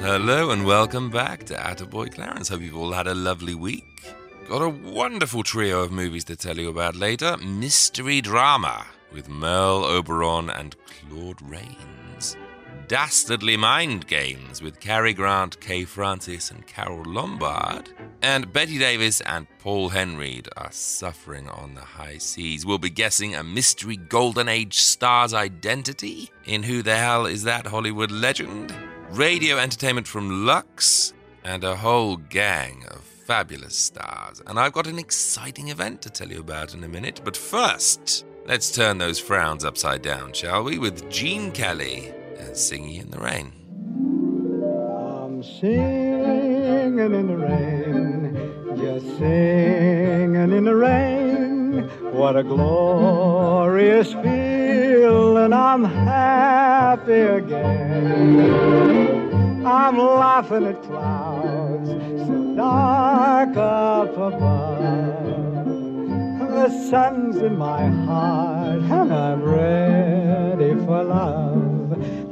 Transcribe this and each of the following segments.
Hello and welcome back to Attaboy Clarence. Hope you've all had a lovely week. Got a wonderful trio of movies to tell you about later. Mystery drama with Merle Oberon and Claude Rains. Dastardly Mind Games with Cary Grant, Kay Francis, and Carole Lombard. And Bette Davis and Paul Henreid are suffering on the high seas. We'll be guessing a mystery Golden Age star's identity. In Who the Hell is That Hollywood Legend? Radio entertainment from Lux, and a whole gang of fabulous stars. And I've got an exciting event to tell you about in a minute. But first, let's turn those frowns upside down, shall we, with Gene Kelly and Singing in the Rain. I'm singing in the rain, just singing in the rain. What a glorious feeling, I'm happy again. I'm laughing at clouds so dark up above. The sun's in my heart and I'm ready for love.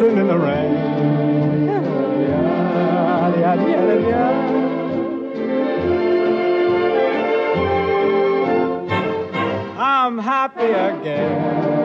Dancing in the rain. I'm happy again.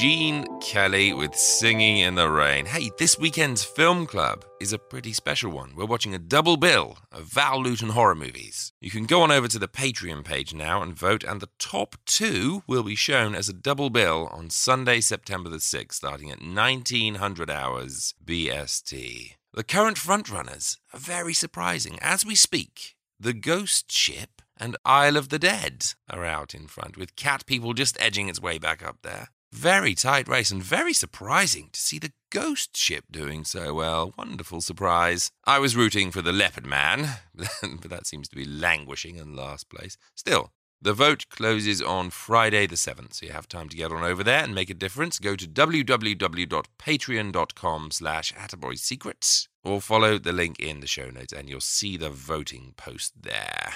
Gene Kelly with Singing in the Rain. Hey, this weekend's film club is a pretty special one. We're watching a double bill of Val Lewton horror movies. You can go on over to the Patreon page now and vote, and the top two will be shown as a double bill on Sunday, September the 6th, starting at 1900 hours BST. The current frontrunners are very surprising. As we speak, The Ghost Ship and Isle of the Dead are out in front, with Cat People just edging its way back up there. Very tight race and very surprising to see the Ghost Ship doing so well. Wonderful surprise. I was rooting for the Leopard Man, but that seems to be languishing in last place. Still, the vote closes on Friday the 7th, so you have time to get on over there and make a difference. Go to www.patreon.com slash attaboysecrets or follow the link in the show notes and you'll see the voting post there.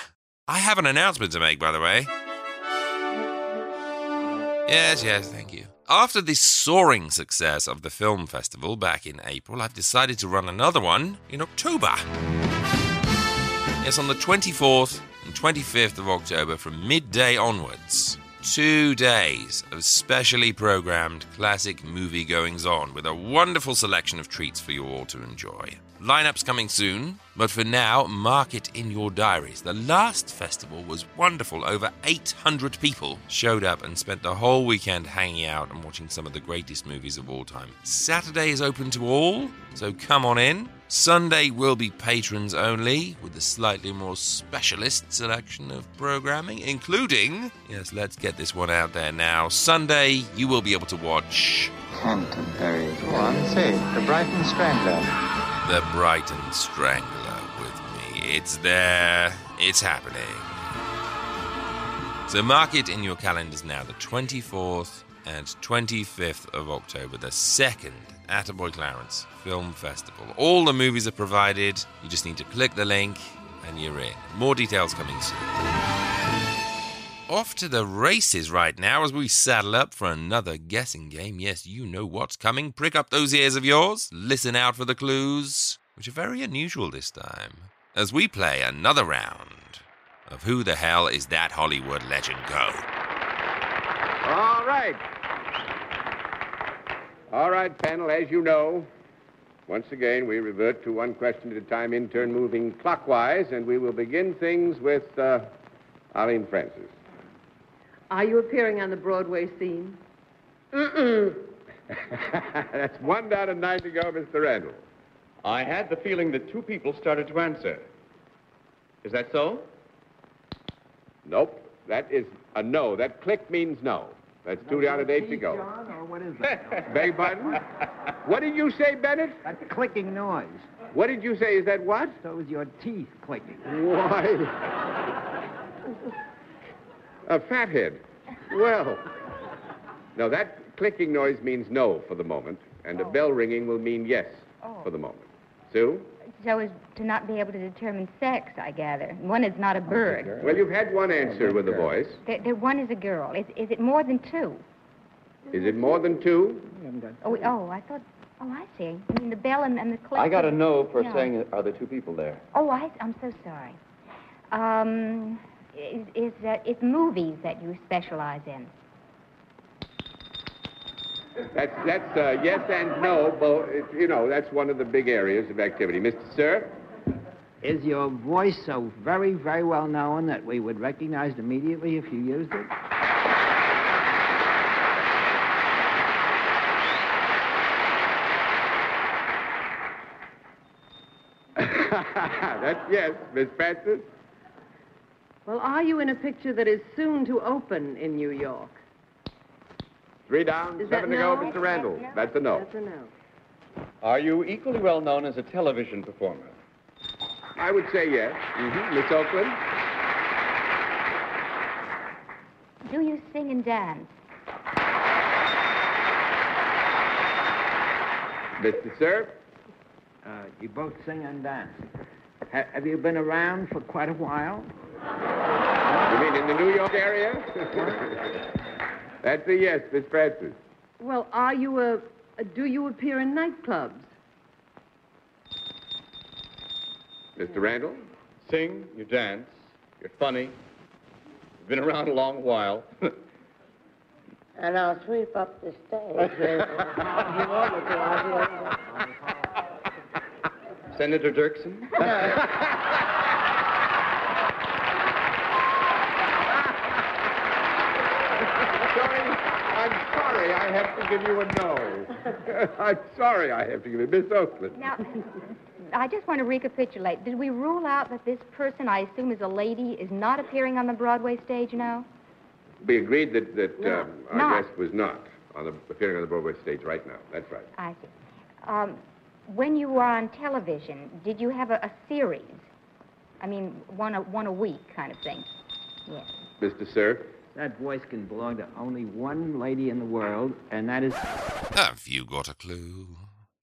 I have an announcement to make, by the way. Yes, yes, thank you. after the soaring success of the film festival back in April, I've decided to run another one in October. Yes, on the 24th and 25th of October from midday onwards. Two days of specially programmed classic movie goings on with a wonderful selection of treats for you all to enjoy. Lineups coming soon, but for now, mark it in your diaries. The last festival was wonderful. Over 800 people showed up and spent the whole weekend hanging out and watching some of the greatest movies of all time. Saturday is open to all, so come on in. Sunday will be patrons only, with a slightly more specialist selection of programming, including, yes, let's get this one out there now. Sunday, you will be able to watch Canterbury. Go on, say. The Brighton Strangler. The Brighton Strangler with me. It's there, it's happening. So mark it in your calendars now, the 24th and 25th of October, the second Attaboy Clarence Film Festival. All the movies are provided. You just need to click the link and you're in. More details coming soon. Off to the races right now as we saddle up for another guessing game. Yes, you know what's coming. Prick up those ears of yours. Listen out for the clues, which are very unusual this time, as we play another round of Who the Hell is That Hollywood Legend Go? All right. All right, panel, as you know, once again we revert to one question at a time, in turn moving clockwise, and we will begin things with uh, Arlene Francis. Are you appearing on the Broadway scene? Mm-mm. That's one down and nine to go, Mr. Randall. I had the feeling that two people started to answer. Is that so? Nope. That is a no. That click means no. That's two down and eight to go. John, or what is that? Beg your pardon? What did you say, Bennett? That's clicking noise. What did you say? Is that what? So is your teeth clicking. Why? A fathead. Well. No, that clicking noise means no for the moment, and a bell ringing will mean yes for the moment. Sue? So as to not be able to determine sex, I gather. One is not a bird. Well, you've had one answer with the voice. The, the one is a girl. Is, is it more than two? Is it more than two? Oh, oh, I thought. Oh, I see. I mean, the bell and, and the click. I got a no for Yeah. saying, are there two people there? Oh, I, I'm so sorry. Um, is is uh, it's movies that you specialize in? That's that's uh, yes and no. Both. You know, that's one of the big areas of activity. Mr. Cerf? Is your voice so very, very well known that we would recognize it immediately if you used it? that's yes, Miss Francis. Well, are you in a picture that is soon to open in New York? Three down, Is seven to go. Mr. Randall. That's a no. That's a no. Are you equally well known as a television performer? I would say yes. Mm-hmm. Miss Oakland? Do you sing and dance? Mr. Cerf? Uh, you both sing and dance. Ha- have you been around for quite a while? You mean in the New York area? that's a yes, Miss Francis. Well, are you a, a do you appear in nightclubs? Mr. Randall? Sing, you dance, you're funny, you've been around a long while. And I'll sweep up the stage. Senator Dirksen? Sorry, I'm sorry I have to give you a no. I'm sorry I have to give you Miss Oakland. Now, I just want to recapitulate. Did we rule out that this person, I assume is a lady, is not appearing on the Broadway stage now? We agreed that, that um, our Not. guest was not on the, appearing on the Broadway stage right now. That's right. I see. Um, when you were on television, did you have a, a series? I mean, one a, one a week kind of thing. Yes. Mr. Cerf? That voice can belong to only one lady in the world, and that is. Have you got a clue?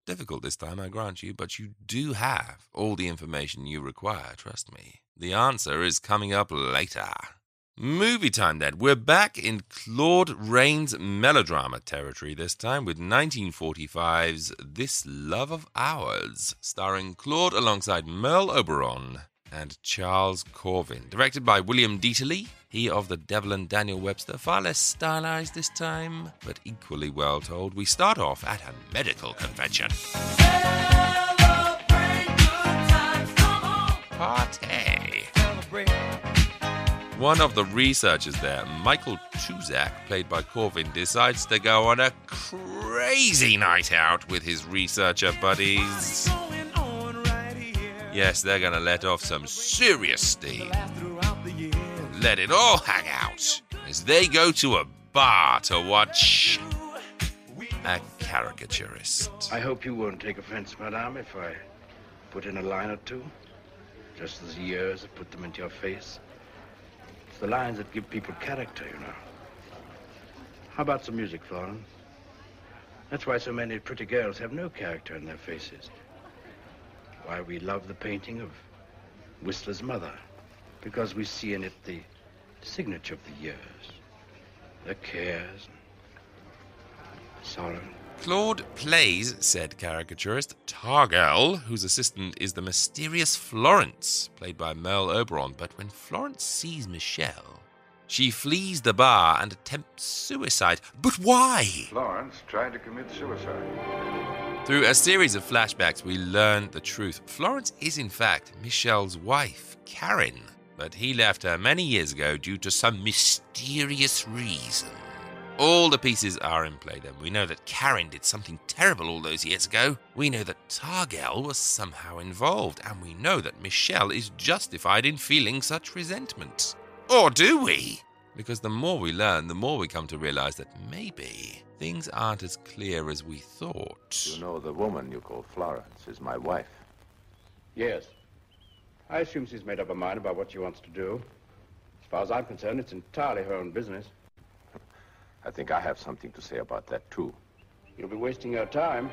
Difficult this time, I grant you, but you do have all the information you require, trust me. The answer is coming up later. Movie time then. We're back in Claude Rains melodrama territory this time with 1945's This Love of Ours, starring Claude alongside Merle Oberon and Charles Korvin. Directed by William Dieterle, he of The Devil and Daniel Webster, far less stylized this time, but equally well told. We start off at a medical convention. Party. One of the researchers there, Michael Cusack, played by Korvin, decides to go on a crazy night out with his researcher buddies. Yes, they're gonna let off some serious steam. Let it all hang out as they go to a bar to watch a caricaturist. I hope you won't take offense, madame, if I put in a line or two. Just as years have put them into your face. It's the lines that give people character, you know. How about some music, Florence? That's why so many pretty girls have no character in their faces. Why we love the painting of Whistler's mother. Because we see in it the signature of the years. the cares and sorrow. Claude plays said caricaturist Targel, whose assistant is the mysterious Florence, played by Merle Oberon. But when Florence sees Michelle, she flees the bar and attempts suicide. But why? Florence tried to commit suicide. Through a series of flashbacks, we learn the truth. Florence is, in fact, Michelle's wife, Karen, but he left her many years ago due to some mysterious reason. All the pieces are in play then. We know that Karen did something terrible all those years ago. We know that Targel was somehow involved. And we know that Michelle is justified in feeling such resentment. Or do we? Because the more we learn, the more we come to realize that maybe things aren't as clear as we thought. You know the woman you call Florence is my wife. Yes. I assume she's made up her mind about what she wants to do. As far as I'm concerned, it's entirely her own business. I think I have something to say about that, too. You'll be wasting your time.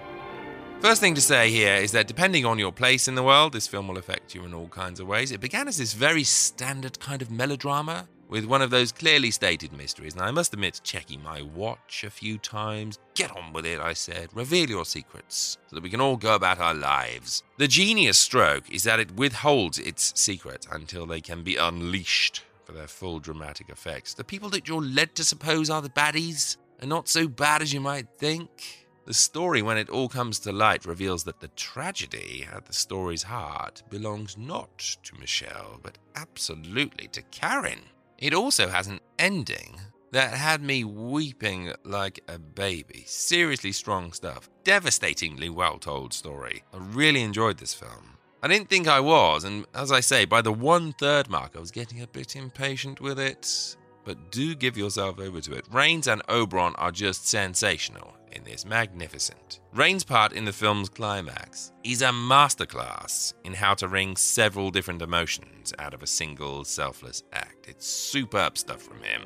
First thing to say here is that depending on your place in the world, this film will affect you in all kinds of ways. It began as this very standard kind of melodrama with one of those clearly stated mysteries. And I must admit, checking my watch a few times. Get on with it, I said. Reveal your secrets so that we can all go about our lives. The genius stroke is that it withholds its secret until they can be unleashed for their full dramatic effects. The people that you're led to suppose are the baddies are not so bad as you might think. The story, when it all comes to light, reveals that the tragedy at the story's heart belongs not to Michelle, but absolutely to Karen. It also has an ending that had me weeping like a baby. Seriously strong stuff. Devastatingly well told story. I really enjoyed this film. I didn't think I was, and as I say, by the one third mark, I was getting a bit impatient with it. But do give yourself over to it. Rains and Oberon are just sensational in this, magnificent. Rains' part in the film's climax is a masterclass in how to wring several different emotions out of a single selfless act. It's superb stuff from him.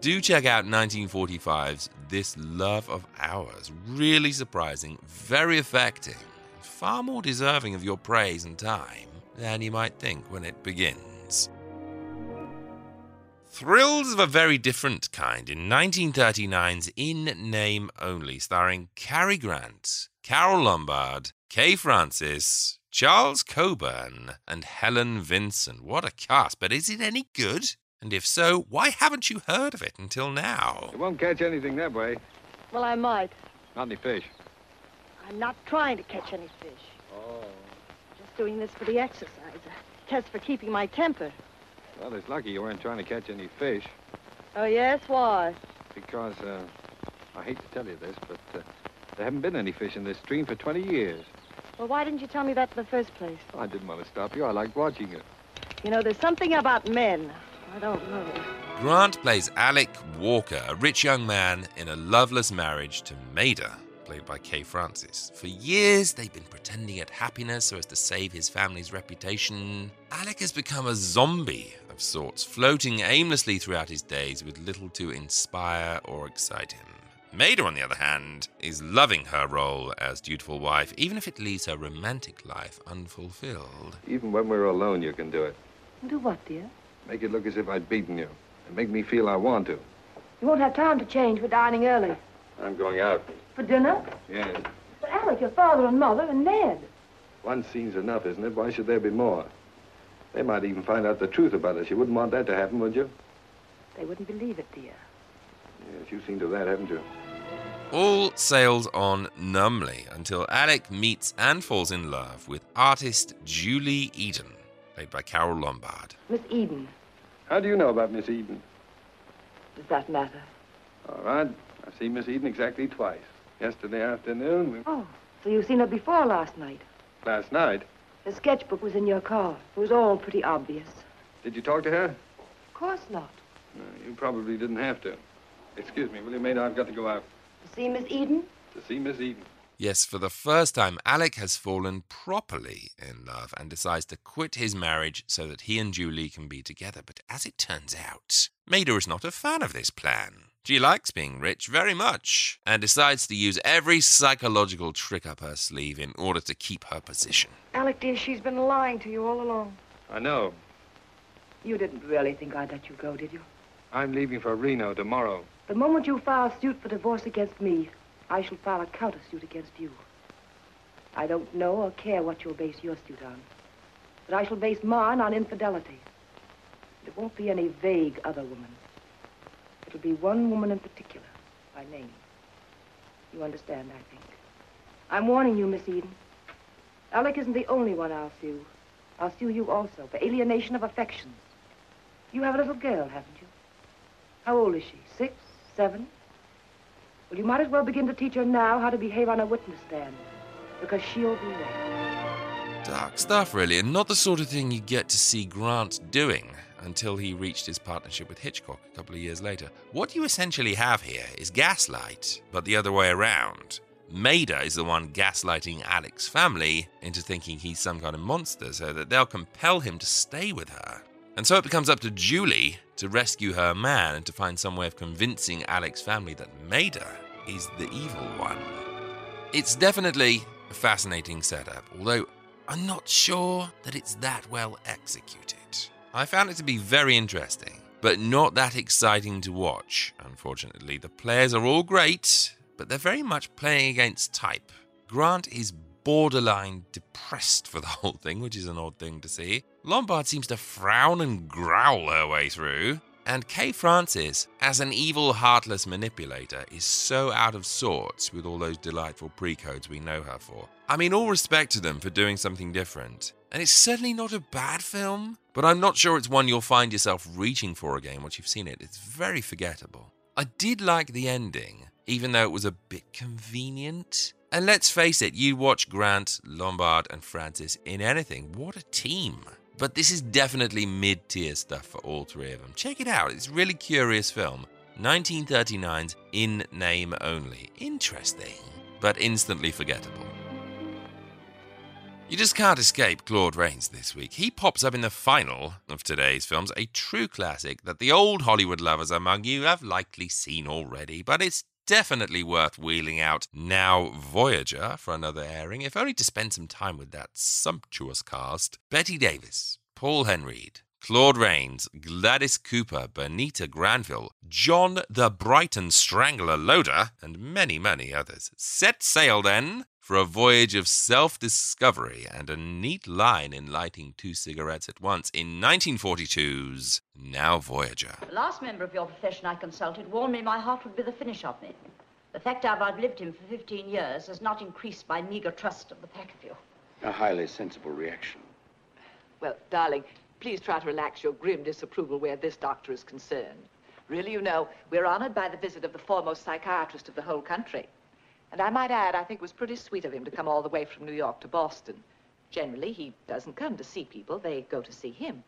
Do check out 1945's This Love of Ours. Really surprising, very affecting, far more deserving of your praise and time than you might think when it begins. Thrills of a very different kind in 1939's In Name Only, starring Cary Grant, Carole Lombard, Kay Francis, Charles Coburn, and Helen Vinson. What a cast, but is it any good? And if so, why haven't you heard of it until now? You won't catch anything that way. Well, I might. Not any fish. I'm not trying to catch any fish. Oh. Just doing this for the exercise. A test for keeping my temper. Well, it's lucky you weren't trying to catch any fish. Oh, yes? Why? Because, uh, I hate to tell you this, but uh, there haven't been any fish in this stream for 20 years. Well, why didn't you tell me that in the first place? Oh, I didn't want to stop you. I liked watching it. You know, there's something about men. I don't know. Grant plays Alec Walker, a rich young man in a loveless marriage to Maida, played by Kay Francis. For years, they've been pretending at happiness so as to save his family's reputation. Alec has become a zombie of sorts, floating aimlessly throughout his days with little to inspire or excite him. Maida, on the other hand, is loving her role as dutiful wife, even if it leaves her romantic life unfulfilled. Even when we're alone, you can do it. Do what, dear? Make it look as if I'd beaten you. They make me feel I want to. You won't have time to change. We're dining early. I'm going out. For dinner? Yes. But Alec, your father and mother and Ned. One scene's enough, isn't it? Why should there be more? They might even find out the truth about us. You wouldn't want that to happen, would you? They wouldn't believe it, dear. Yes, you've seen to that, haven't you? All sails on numbly until Alec meets and falls in love with artist Julie Eden, played by Carole Lombard. Miss Eden. How do you know about Miss Eden? Does that matter? All right. I've seen Miss Eden exactly twice. Yesterday afternoon, we... Oh, so you've seen her before last night. last night. The sketchbook was in your car. It was all pretty obvious. Did you talk to her? Of course not. No, you probably didn't have to. Excuse me, will you, mate? I've got to go out To see Miss Eden? to see Miss Eden. Yes, for the first time, Alec has fallen properly in love and decides to quit his marriage so that he and Julie can be together. But as it turns out, Maida is not a fan of this plan. She likes being rich very much and decides to use every psychological trick up her sleeve in order to keep her position. Alec, dear, she's been lying to you all along. I know. You didn't really think I'd let you go, did you? I'm leaving for Reno tomorrow. The moment you file suit for divorce against me, I shall file a countersuit against you. I don't know or care what you'll base your suit on, but I shall base mine on infidelity. It won't be any vague other woman. It'll be one woman in particular, by name. You understand, I think. I'm warning you, Miss Eden. Alec isn't the only one I'll sue. I'll sue you also for alienation of affections. You have a little girl, haven't you? How old is she? Six? Seven? Well, you might as well begin to teach her now how to behave on a witness stand, because she'll be there. Dark stuff, really, and not the sort of thing you get to see Grant doing until he reached his partnership with Hitchcock a couple of years later. What you essentially have here is gaslight, but the other way around. Maida is the one gaslighting Alec's family into thinking he's some kind of monster so that they'll compel him to stay with her. And so it becomes up to Julie to rescue her man and to find some way of convincing Alec's family that Maida is the evil one. It's definitely a fascinating setup, although I'm not sure that it's that well executed. I found it to be very interesting, but not that exciting to watch, unfortunately. The players are all great, but they're very much playing against type. Grant is borderline depressed for the whole thing, which is an odd thing to see. Lombard seems to frown and growl her way through. And Kay Francis, as an evil, heartless manipulator, is so out of sorts with all those delightful precodes we know her for. I mean, all respect to them for doing something different. And it's certainly not a bad film, but I'm not sure it's one you'll find yourself reaching for again once you've seen it. It's very forgettable. I did like the ending, even though it was a bit convenient. And let's face it, you watch Grant, Lombard, and Francis in anything. What a team! But this is definitely mid tier stuff for all three of them. Check it out, it's a really curious film. 1939's In Name Only. Interesting, but instantly forgettable. You just can't escape Claude Rains this week. He pops up in the final of today's films, a true classic that the old Hollywood lovers among you have likely seen already, but it's definitely worth wheeling out now Voyager for another airing, if only to spend some time with that sumptuous cast. Bette Davis, Paul Henreid, Claude Rains, Gladys Cooper, Bonita Granville, John the Brighton Strangler Loder, and many, many others. Set sail then for a voyage of self discovery and a neat line in lighting two cigarettes at once in 1942's Now Voyager. The last member of your profession I consulted warned me my heart would be the finish of me. The fact I've outlived him for 15 years has not increased my meager trust of the pack of you. A highly sensible reaction. Well, darling, please try to relax your grim disapproval where this doctor is concerned. Really, you know, we're honored by the visit of the foremost psychiatrist of the whole country. And I might add, I think it was pretty sweet of him to come all the way from New York to Boston. Generally, he doesn't come to see people, they go to see him.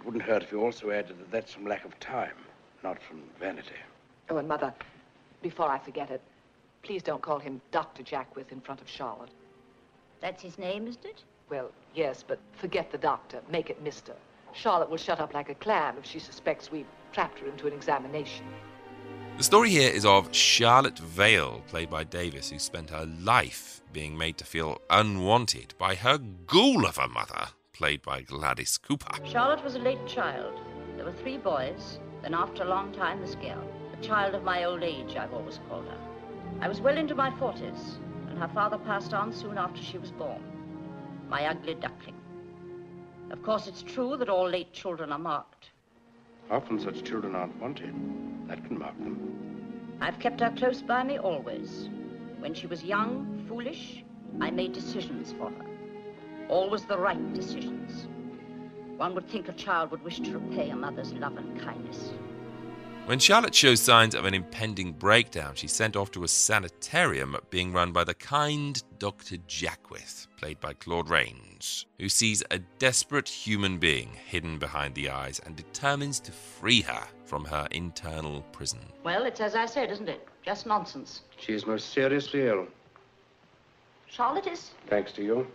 It wouldn't hurt if you also added that that's from lack of time, not from vanity. Oh, and Mother, before I forget it, please don't call him Dr. Jaquith in front of Charlotte. That's his name, isn't it? Well, yes, but forget the doctor. Make it Mister. Charlotte will shut up like a clam if she suspects we've trapped her into an examination. The story here is of Charlotte Vale, played by Davis, who spent her life being made to feel unwanted by her ghoul of a mother, played by Gladys Cooper. Charlotte was a late child. There were three boys, Then after a long time, this girl, a child of my old age, I've always called her. I was well into my 40s, and her father passed on soon after she was born. My ugly duckling. Of course, it's true that all late children are marked. Often such children aren't wanted. That can mark them. I've kept her close by me always. When she was young, foolish, I made decisions for her. Always the right decisions. One would think a child would wish to repay a mother's love and kindness. When Charlotte shows signs of an impending breakdown, she's sent off to a sanitarium being run by the kind Dr. Jaquith, played by Claude Rains, who sees a desperate human being hidden behind the eyes and determines to free her from her internal prison. Well, it's as I said, isn't it? Just nonsense. She is most seriously ill. Charlotte is? Thanks to you.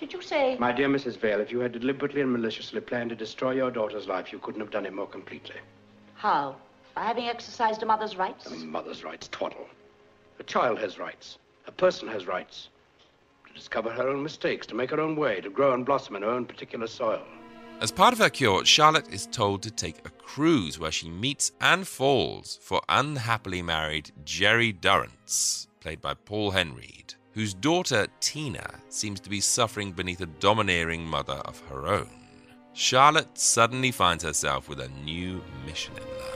Did you say? My dear Mrs. Vale, if you had deliberately and maliciously planned to destroy your daughter's life, you couldn't have done it more completely. How? By having exercised a mother's rights? A mother's rights, twaddle. A child has rights. A person has rights. Discover her own mistakes, to make her own way, to grow and blossom in her own particular soil. As part of her cure, Charlotte is told to take a cruise where she meets and falls for unhappily married Jerry Durrance, played by Paul Henreid, whose daughter Tina seems to be suffering beneath a domineering mother of her own. Charlotte suddenly finds herself with a new mission in life.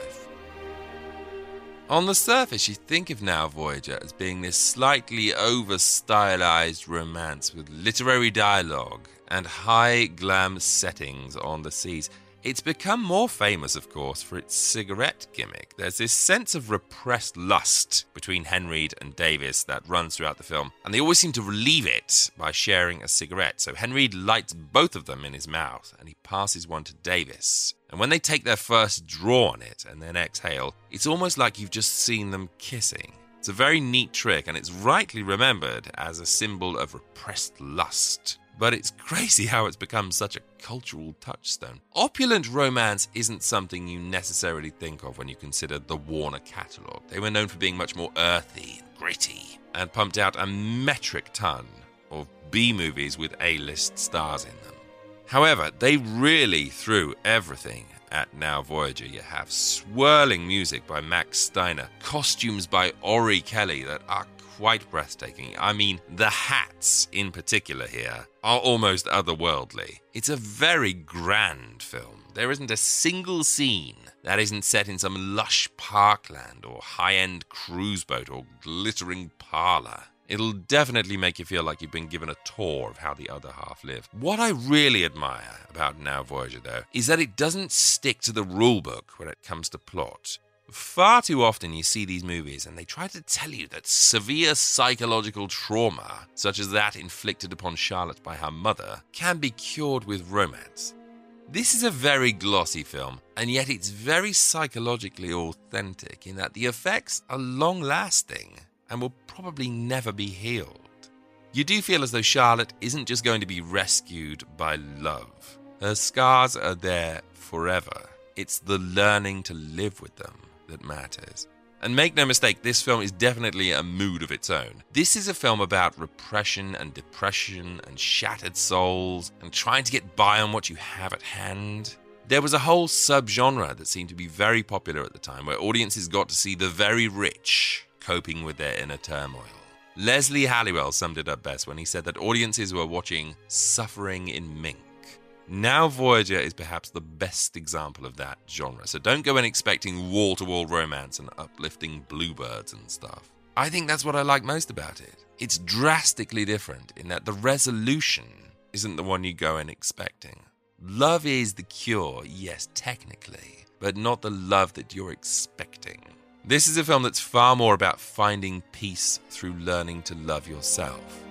On the surface, you think of Now Voyager as being this slightly over stylized romance with literary dialogue and high glam settings on the seas. It's become more famous, of course, for its cigarette gimmick. There's this sense of repressed lust between Henreid and Davis that runs throughout the film, and they always seem to relieve it by sharing a cigarette. So Henreid lights both of them in his mouth, and he passes one to Davis. And when they take their first draw on it and then exhale, it's almost like you've just seen them kissing. It's a very neat trick, and it's rightly remembered as a symbol of repressed lust but it's crazy how it's become such a cultural touchstone. Opulent romance isn't something you necessarily think of when you consider the Warner catalogue. They were known for being much more earthy and gritty, and pumped out a metric ton of B movies with A list stars in them. However, they really threw everything at Now Voyager. You have swirling music by Max Steiner, costumes by Orry-Kelly that are quite breathtaking. I mean, the hats in particular here are almost otherworldly. It's a very grand film. There isn't a single scene that isn't set in some lush parkland or high end cruise boat or glittering parlor. It'll definitely make you feel like you've been given a tour of how the other half live. What I really admire about Now Voyager, though, is that it doesn't stick to the rulebook when it comes to plot. Far too often you see these movies and they try to tell you that severe psychological trauma, such as that inflicted upon Charlotte by her mother, can be cured with romance. This is a very glossy film, and yet it's very psychologically authentic in that the effects are long lasting and will probably never be healed. You do feel as though Charlotte isn't just going to be rescued by love, her scars are there forever. It's the learning to live with them that matters. And make no mistake, this film is definitely a mood of its own. This is a film about repression and depression and shattered souls and trying to get by on what you have at hand. There was a whole subgenre that seemed to be very popular at the time where audiences got to see the very rich coping with their inner turmoil. Leslie Halliwell summed it up best when he said that audiences were watching Suffering in Mink. Now Voyager is perhaps the best example of that genre, so don't go in expecting wall to wall romance and uplifting bluebirds and stuff. I think that's what I like most about it. It's drastically different in that the resolution isn't the one you go in expecting. Love is the cure, yes, technically, but not the love that you're expecting. This is a film that's far more about finding peace through learning to love yourself.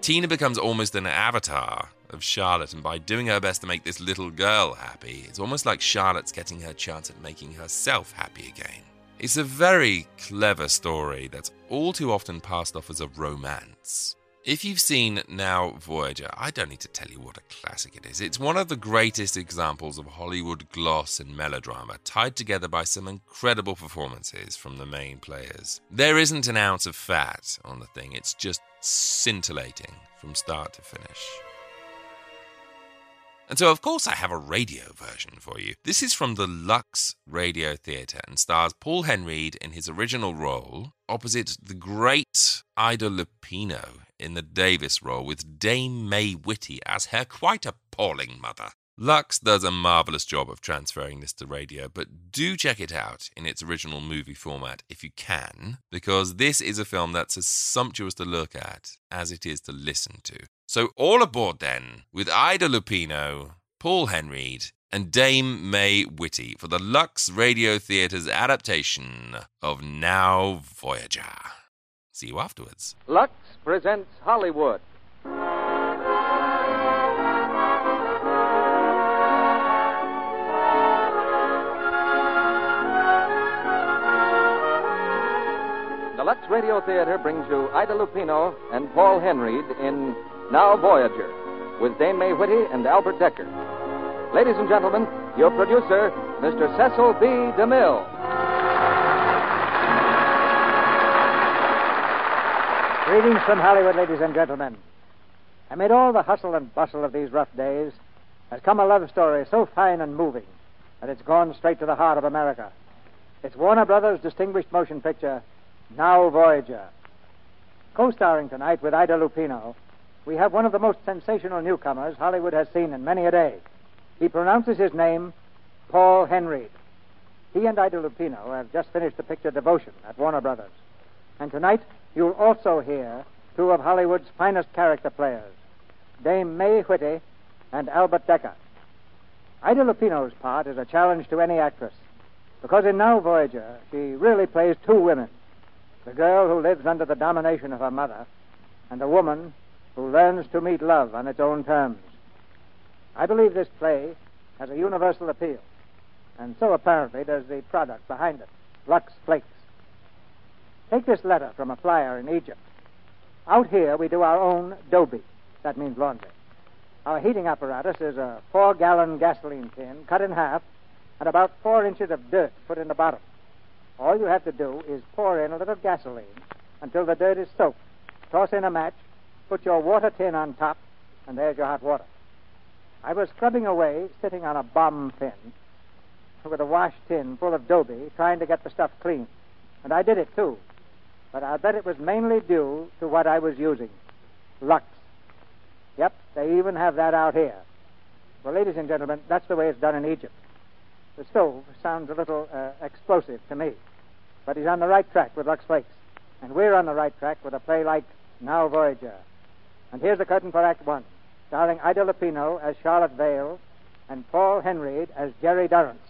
Tina becomes almost an avatar of Charlotte, and by doing her best to make this little girl happy, it's almost like Charlotte's getting her chance at making herself happy again. It's a very clever story that's all too often passed off as a romance. If you've seen Now Voyager, I don't need to tell you what a classic it is. It's one of the greatest examples of Hollywood gloss and melodrama, tied together by some incredible performances from the main players. There isn't an ounce of fat on the thing, it's just scintillating from start to finish. And so, of course, I have a radio version for you. This is from the Lux Radio Theatre and stars Paul Henreid in his original role opposite the great Ida Lupino in the Davis role with Dame May Whitty as her quite appalling mother. Lux does a marvelous job of transferring this to radio, but do check it out in its original movie format if you can, because this is a film that's as sumptuous to look at as it is to listen to. So, all aboard then with Ida Lupino, Paul Henreid, and Dame May Whitty for the Lux Radio Theatre's adaptation of Now Voyager. See you afterwards. Lux presents Hollywood. The Lux Radio Theater brings you Ida Lupino and Paul Henreid in Now Voyager with Dame May Whitty and Albert Dekker. Ladies and gentlemen, your producer, Mr. Cecil B. DeMille. Greetings from Hollywood, ladies and gentlemen. Amid all the hustle and bustle of these rough days has come a love story so fine and moving that it's gone straight to the heart of America. It's Warner Brothers' distinguished motion picture, Now Voyager. Co starring tonight with Ida Lupino, we have one of the most sensational newcomers Hollywood has seen in many a day. He pronounces his name Paul Henry. He and Ida Lupino have just finished the picture Devotion at Warner Brothers. And tonight, you'll also hear two of Hollywood's finest character players, Dame May Whitty and Albert Dekker. Ida Lupino's part is a challenge to any actress, because in Now Voyager, she really plays two women the girl who lives under the domination of her mother, and the woman who learns to meet love on its own terms. I believe this play has a universal appeal, and so apparently does the product behind it, Lux Flakes. Take this letter from a flyer in Egypt. Out here, we do our own doby. That means laundry. Our heating apparatus is a four gallon gasoline tin cut in half and about four inches of dirt put in the bottom. All you have to do is pour in a little gasoline until the dirt is soaked. Toss in a match, put your water tin on top, and there's your hot water. I was scrubbing away, sitting on a bomb fin, with a wash tin full of doby, trying to get the stuff clean. And I did it, too. But I bet it was mainly due to what I was using Lux. Yep, they even have that out here. Well, ladies and gentlemen, that's the way it's done in Egypt. The stove sounds a little uh, explosive to me, but he's on the right track with Lux Flakes. And we're on the right track with a play like Now Voyager. And here's the curtain for Act One, starring Ida Lupino as Charlotte Vale and Paul Henreid as Jerry Durrance,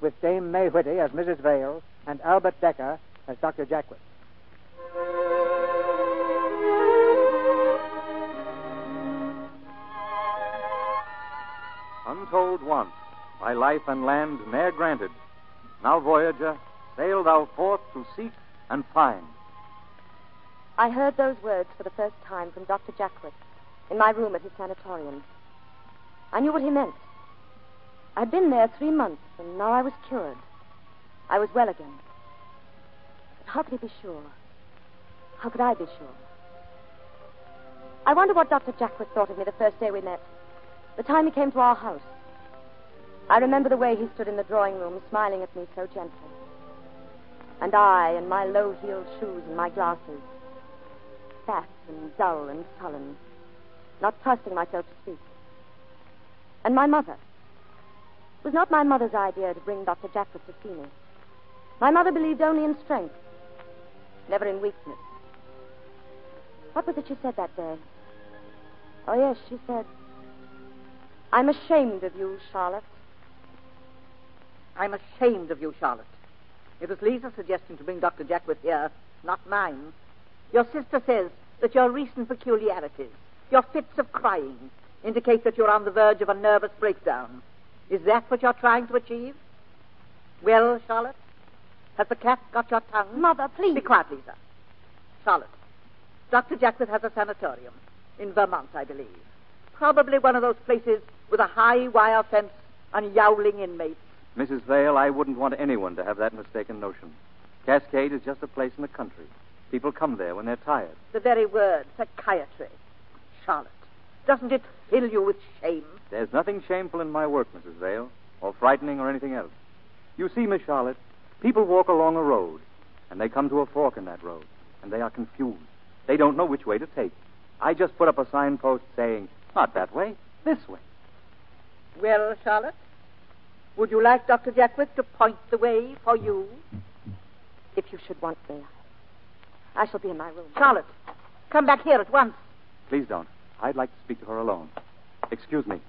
with Dame May Whitty as Mrs. Vale and Albert Dekker as Dr. Jaquith. Untold once, by life and land ne'er granted. Now, Voyager, sail thou forth to seek and find. I heard those words for the first time from Dr. Jaquith in my room at his sanatorium. I knew what he meant. I'd been there three months, and now I was cured. I was well again. But how could he be sure? How could I be sure? I wonder what Dr. Jaquith thought of me the first day we met, the time he came to our house. I remember the way he stood in the drawing room, smiling at me so gently. And I, in my low heeled shoes and my glasses, fat and dull and sullen, not trusting myself to speak. And my mother. It was not my mother's idea to bring Dr. Jaquith to see me. My mother believed only in strength, never in weakness. What was it she said that day? Oh, yes, she said, I'm ashamed of you, Charlotte. I'm ashamed of you, Charlotte. It was Lisa's suggestion to bring Dr. Jaquith here, not mine. Your sister says that your recent peculiarities, your fits of crying, indicate that you're on the verge of a nervous breakdown. Is that what you're trying to achieve? Well, Charlotte? Has the cat got your tongue? Mother, please. Be quiet, Lisa. Charlotte, Dr. Jaquith has a sanatorium in Vermont, I believe. Probably one of those places with a high wire fence and yowling inmates. Mrs. Vale, I wouldn't want anyone to have that mistaken notion. Cascade is just a place in the country. People come there when they're tired. The very word, psychiatry. Charlotte, doesn't it fill you with shame. There's nothing shameful in my work, Mrs. Vale, or frightening or anything else. You see, Miss Charlotte, people walk along a road, and they come to a fork in that road, and they are confused. They don't know which way to take. I just put up a signpost saying, not that way, this way. Well, Charlotte, would you like Dr. Jaquith to point the way for you? If you should want me, I shall be in my room. Charlotte, come back here at once. Please don't. I'd like to speak to her alone. Excuse me.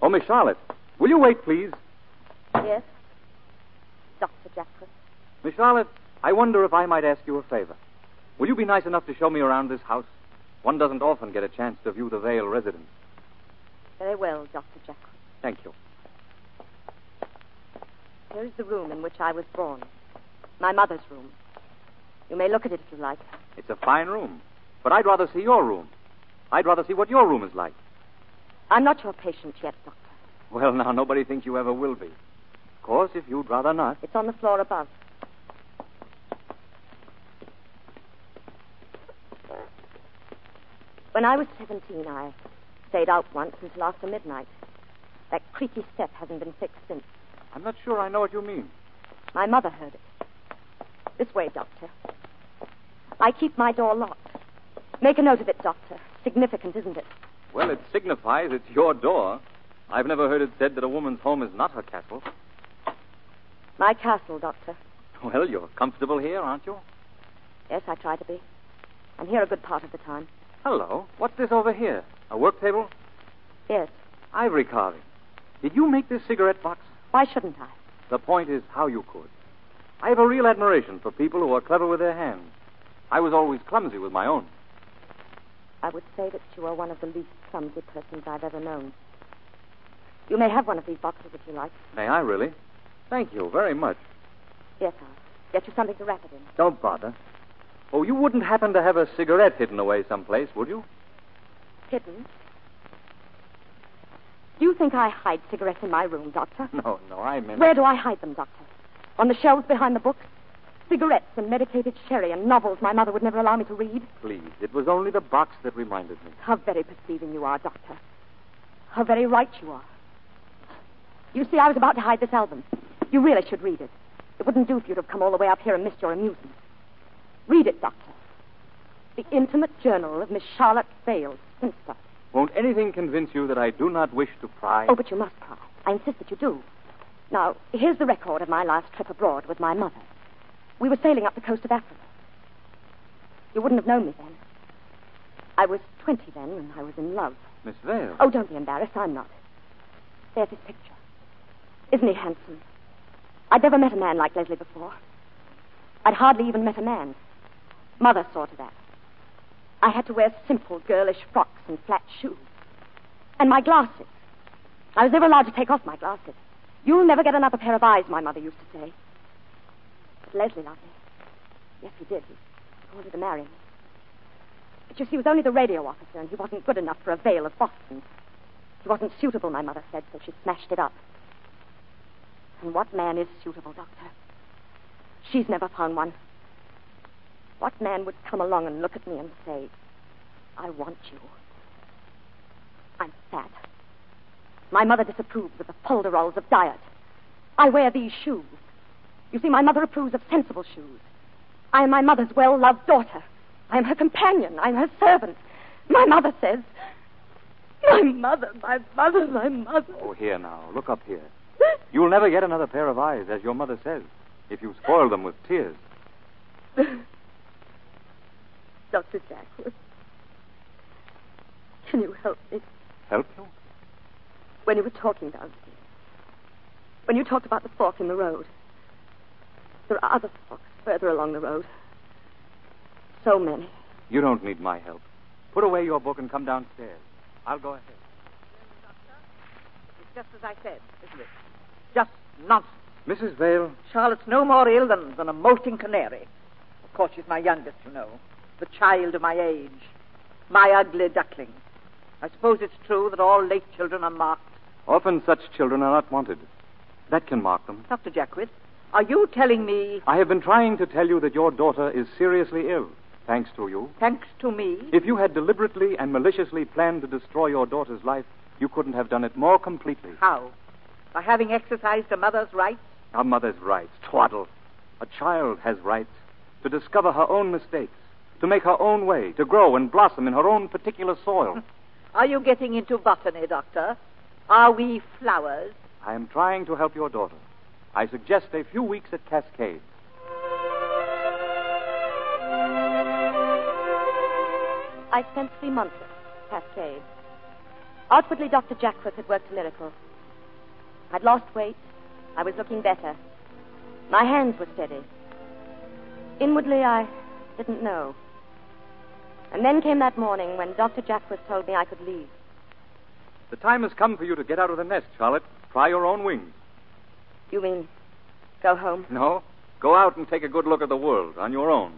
Oh, Miss Charlotte, will you wait, please? Yes? Dr. Jaquith. Miss Charlotte, I wonder if I might ask you a favor. Will you be nice enough to show me around this house? One doesn't often get a chance to view the Vale residence. Very well, Dr. Jaquith. Thank you. Here is the room in which I was born. My mother's room. You may look at it if you like. It's a fine room. But I'd rather see your room. I'd rather see what your room is like. I'm not your patient yet, Doctor. Well, now, nobody thinks you ever will be. Of course, if you'd rather not. It's on the floor above. When I was 17, I stayed out once until after midnight. That creaky step hasn't been fixed since. I'm not sure I know what you mean. My mother heard it. This way, Doctor. I keep my door locked. Make a note of it, Doctor. Significant, isn't it? Well, it signifies it's your door. I've never heard it said that a woman's home is not her castle. My castle, Doctor. Well, you're comfortable here, aren't you? Yes, I try to be. I'm here a good part of the time. Hello. What's this over here? A work table? Yes. Ivory carving. Did you make this cigarette box? Why shouldn't I? The point is how you could. I have a real admiration for people who are clever with their hands. I was always clumsy with my own. I would say that you are one of the least clumsy persons I've ever known. You may have one of these boxes if you like. May I really? Thank you very much. Yes, I'll get you something to wrap it in. Don't bother. Oh, you wouldn't happen to have a cigarette hidden away someplace, would you? Hidden? Do you think I hide cigarettes in my room, Doctor? No, no, I meant. Where do I hide them, Doctor? On the shelves behind the books? Cigarettes and medicated sherry and novels my mother would never allow me to read? Please, it was only the box that reminded me. How very perceiving you are, Doctor. How very right you are. You see, I was about to hide this album. You really should read it. It wouldn't do for you to have come all the way up here and missed your amusement. Read it, Doctor. The intimate journal of Miss Charlotte Vale, spinster. Won't anything convince you that I do not wish to pry? Oh, but you must pry. I insist that you do. Now, here's the record of my last trip abroad with my mother. We were sailing up the coast of Africa. You wouldn't have known me then. I was 20 then, and I was in love. Miss Vale. Oh, don't be embarrassed. I'm not. There's his picture. Isn't he handsome? I'd never met a man like Leslie before. I'd hardly even met a man. Mother saw to that. I had to wear simple girlish frocks and flat shoes. And my glasses. I was never allowed to take off my glasses. You'll never get another pair of eyes, my mother used to say. Leslie loved me. Yes, he did. He wanted to marry me. But you see, he was only the radio officer, and he wasn't good enough for a Vale of Boston. He wasn't suitable, my mother said, so she smashed it up. And what man is suitable, Doctor? She's never found one. What man would come along and look at me and say, I want you? I'm fat. My mother disapproves of the polderols of diet. I wear these shoes. You see, my mother approves of sensible shoes. I am my mother's well loved daughter. I am her companion. I'm her servant. My mother says. My mother, my mother, my mother. Oh, here now. Look up here. You'll never get another pair of eyes, as your mother says, if you spoil them with tears. Dr. Jaquith, can you help me? Help you? When you were talking downstairs, when you talked about the fork in the road, there are other folks further along the road. So many. You don't need my help. Put away your book and come downstairs. I'll go ahead. It's just as I said, isn't it? Just nonsense. Mrs. Vale. Charlotte's no more ill than, than a molting canary. Of course, she's my youngest, you know. The child of my age. My ugly duckling. I suppose it's true that all late children are marked. Often such children are not wanted. That can mark them. Dr. Jaquith, are you telling me. I have been trying to tell you that your daughter is seriously ill. Thanks to you. Thanks to me. If you had deliberately and maliciously planned to destroy your daughter's life, you couldn't have done it more completely. How? By having exercised a mother's rights? A mother's rights. Twaddle. A child has rights to discover her own mistakes, to make her own way, to grow and blossom in her own particular soil. Are you getting into botany, Doctor? Are we flowers? I am trying to help your daughter. I suggest a few weeks at Cascade. I spent three months at Cascade. Outwardly, Dr. Jaquith had worked a miracle. I'd lost weight. I was looking better. My hands were steady. Inwardly, I didn't know. And then came that morning when Dr. Jaquith told me I could leave. The time has come for you to get out of the nest, Charlotte. Try your own wings. You mean go home? No. Go out and take a good look at the world on your own.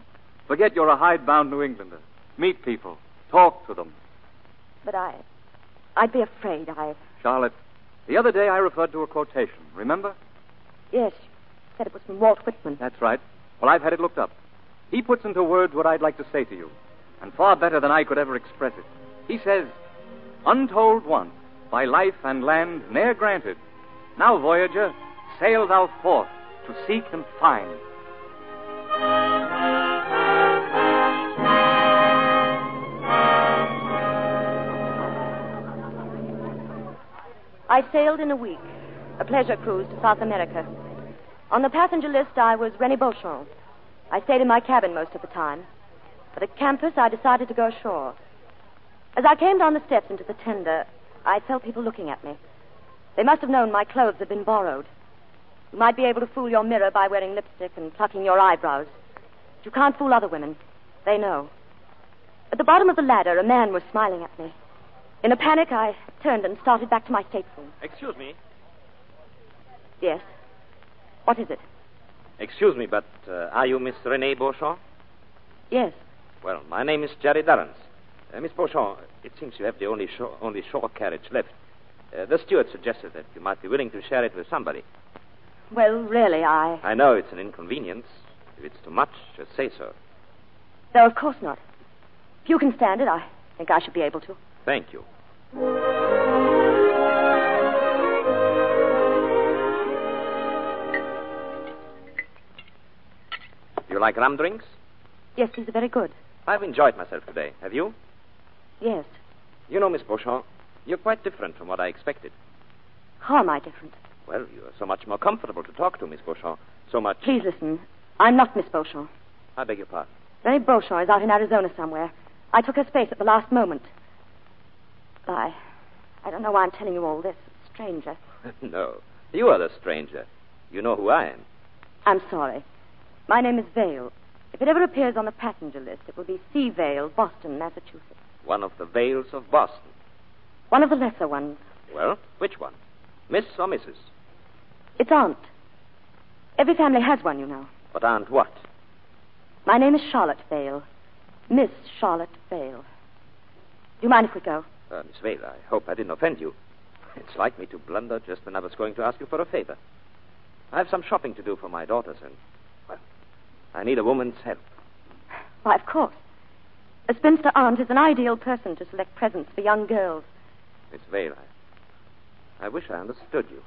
Forget you're a hidebound New Englander. Meet people. Talk to them. But I. I'd be afraid. I. Charlotte, the other day I referred to a quotation. Remember? Yes. You said it was from Walt Whitman. That's right. Well, I've had it looked up. He puts into words what I'd like to say to you, and far better than I could ever express it. He says, Untold once, by life and land ne'er granted, now, Voyager, sail thou forth to seek and find. I sailed in a week, a pleasure cruise to South America. On the passenger list, I was Rennie Beauchamp. I stayed in my cabin most of the time. But at campus, I decided to go ashore. As I came down the steps into the tender, I felt people looking at me. They must have known my clothes had been borrowed. You might be able to fool your mirror by wearing lipstick and plucking your eyebrows. But you can't fool other women. They know. At the bottom of the ladder, a man was smiling at me. In a panic, I turned and started back to my stateroom. Excuse me. Yes. What is it? Excuse me, but uh, are you Miss Renee Beauchamp? Yes. Well, my name is Jerry Durrance. Uh, Miss Beauchamp, it seems you have the only shore, only shore carriage left. Uh, the steward suggested that you might be willing to share it with somebody. Well, really, I. I know it's an inconvenience. If it's too much, just say so. No, of course not. If you can stand it, I think I should be able to. Thank you. You like rum drinks? Yes, these are very good. I've enjoyed myself today. Have you? Yes. You know, Miss Beauchamp, you're quite different from what I expected. How am I different? Well, you're so much more comfortable to talk to, Miss Beauchamp. So much. Please listen. I'm not Miss Beauchamp. I beg your pardon. Rennie Beauchamp is out in Arizona somewhere. I took her space at the last moment. I. I don't know why I'm telling you all this. Stranger. no. You are the stranger. You know who I am. I'm sorry. My name is Vale. If it ever appears on the passenger list, it will be Sea Vale, Boston, Massachusetts. One of the Vales of Boston. One of the lesser ones. Well, which one? Miss or Mrs.? It's Aunt. Every family has one, you know. But Aunt what? My name is Charlotte Vale. Miss Charlotte Vale. Do you mind if we go? Uh, Miss Vale, I hope I didn't offend you. It's like me to blunder just when I was going to ask you for a favor. I have some shopping to do for my daughters, and, well, I need a woman's help. Why, of course. A spinster aunt is an ideal person to select presents for young girls. Miss Vale, I, I wish I understood you.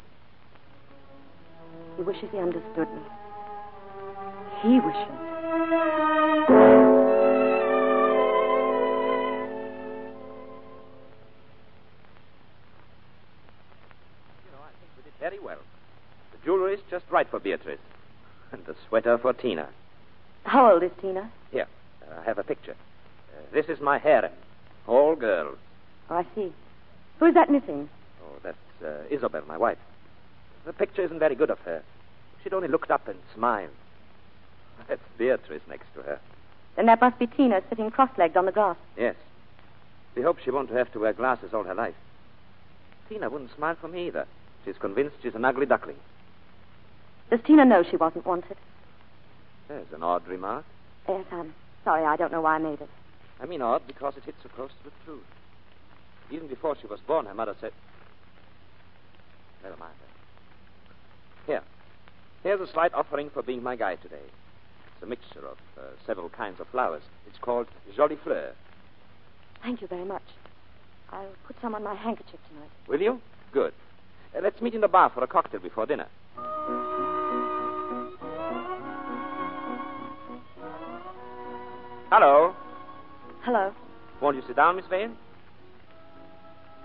He wishes he understood me. He wishes. You know, I think we did very well. The jewelry is just right for Beatrice. And the sweater for Tina. How old is Tina? Here, I have a picture. Uh, this is my harem. All girls. Oh, I see. Who is that missing? Oh, that's uh, Isabel, my wife. The picture isn't very good of her. She'd only looked up and smiled. That's Beatrice next to her. Then that must be Tina sitting cross-legged on the grass. Yes. We hope she won't have to wear glasses all her life. Tina wouldn't smile for me either. She's convinced she's an ugly duckling. Does Tina know she wasn't wanted? There's an odd remark. Yes, I'm sorry. I don't know why I made it. I mean odd because it hits so close to the truth. Even before she was born, her mother said. Never mind. Here. Here's a slight offering for being my guide today. It's a mixture of uh, several kinds of flowers. It's called Jolie Fleur. Thank you very much. I'll put some on my handkerchief tonight. Will you? Good. Uh, let's meet in the bar for a cocktail before dinner. Hello. Hello. Won't you sit down, Miss Vane?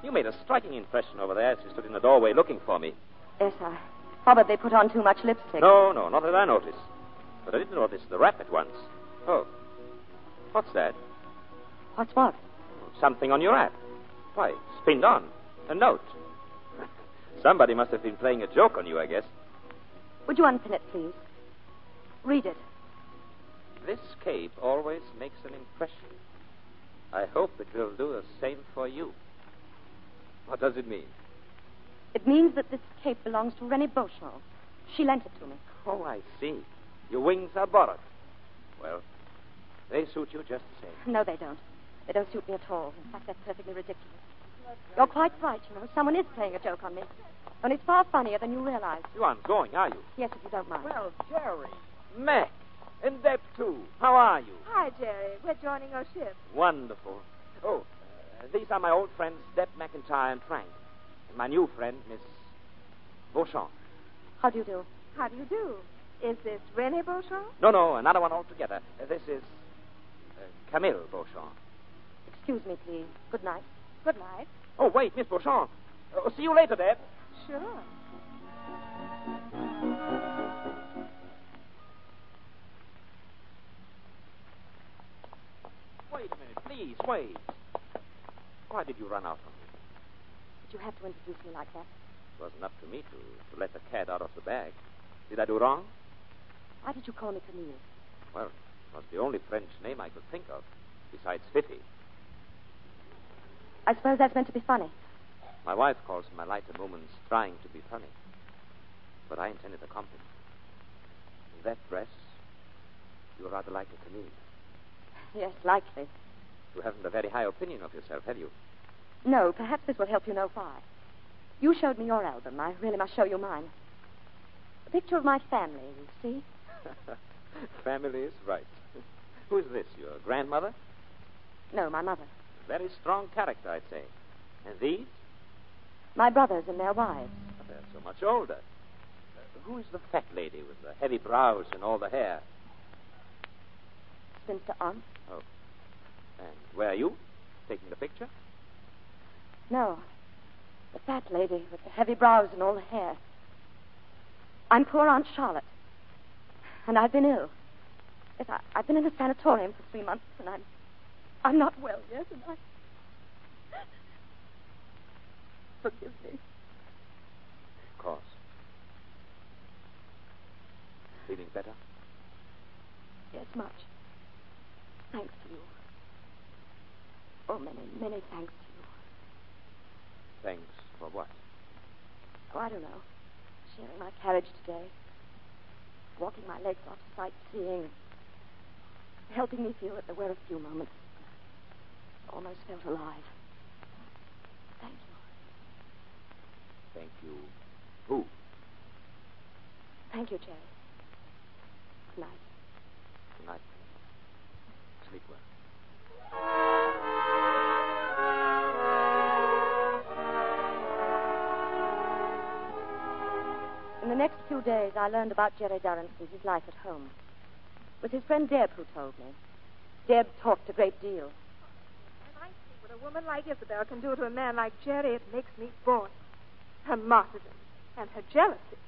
You made a striking impression over there as you stood in the doorway looking for me. Yes, I probably put on too much lipstick. No, no, not that I noticed. But I did notice the wrap at once. Oh. What's that? What's what? Something on your hat. Why, it's pinned on. A note. Somebody must have been playing a joke on you, I guess. Would you unpin it, please? Read it. This cape always makes an impression. I hope it will do the same for you. What does it mean? It means that this cape belongs to Rennie Beauchamp. She lent it to me. Oh, I see. Your wings are borrowed. Well, they suit you just the same. No, they don't. They don't suit me at all. In fact, they're perfectly ridiculous. You're quite right, you know. Someone is playing a joke on me. And it's far funnier than you realize. You aren't going, are you? Yes, if you don't mind. Well, Jerry. Mac. And Deb, too. How are you? Hi, Jerry. We're joining our ship. Wonderful. Oh, uh, these are my old friends, Deb McIntyre and Frank. My new friend, Miss Beauchamp. How do you do? How do you do? Is this Rennie Beauchamp? No, no, another one altogether. Uh, this is uh, Camille Beauchamp. Excuse me, please. Good night. Good night. Oh, wait, Miss Beauchamp. Uh, see you later, Deb. Sure. Wait a minute, please, wait. Why did you run out on? Did you have to introduce me like that? It wasn't up to me to, to let the cat out of the bag. Did I do wrong? Why did you call me Camille? Well, it was the only French name I could think of, besides Fifi. I suppose that's meant to be funny. My wife calls my lighter moments trying to be funny. But I intended a compliment. In that dress, you're rather like a Camille. Yes, likely. You haven't a very high opinion of yourself, have you? No, perhaps this will help you know why. You showed me your album. I really must show you mine. A picture of my family, you see? Family is right. Who is this? Your grandmother? No, my mother. Very strong character, I'd say. And these? My brothers and their wives. They're so much older. Uh, who is the fat lady with the heavy brows and all the hair? Spinster aunt. Oh. And where are you? Taking the picture? No. The fat lady with the heavy brows and all the hair. I'm poor Aunt Charlotte. And I've been ill. Yes, I, I've been in a sanatorium for three months, and I'm I'm not well yet, and I forgive me. Of course. Feeling better? Yes, much. Thanks to you. Oh, many, many thanks to you. Thanks for what? Oh, I don't know. Sharing my carriage today. Walking my legs off sightseeing. Helping me feel that there were a few moments. Almost felt alive. Thank you. Thank you. Who? Thank you, Jerry. Good night. Good night. Sleep well. In the next few days, I learned about Jerry Durrance and his life at home. It was his friend Deb who told me. Deb talked a great deal. When I see what a woman like Isabel can do to a man like Jerry, it makes me bored. Her martyrdom and her jealousy.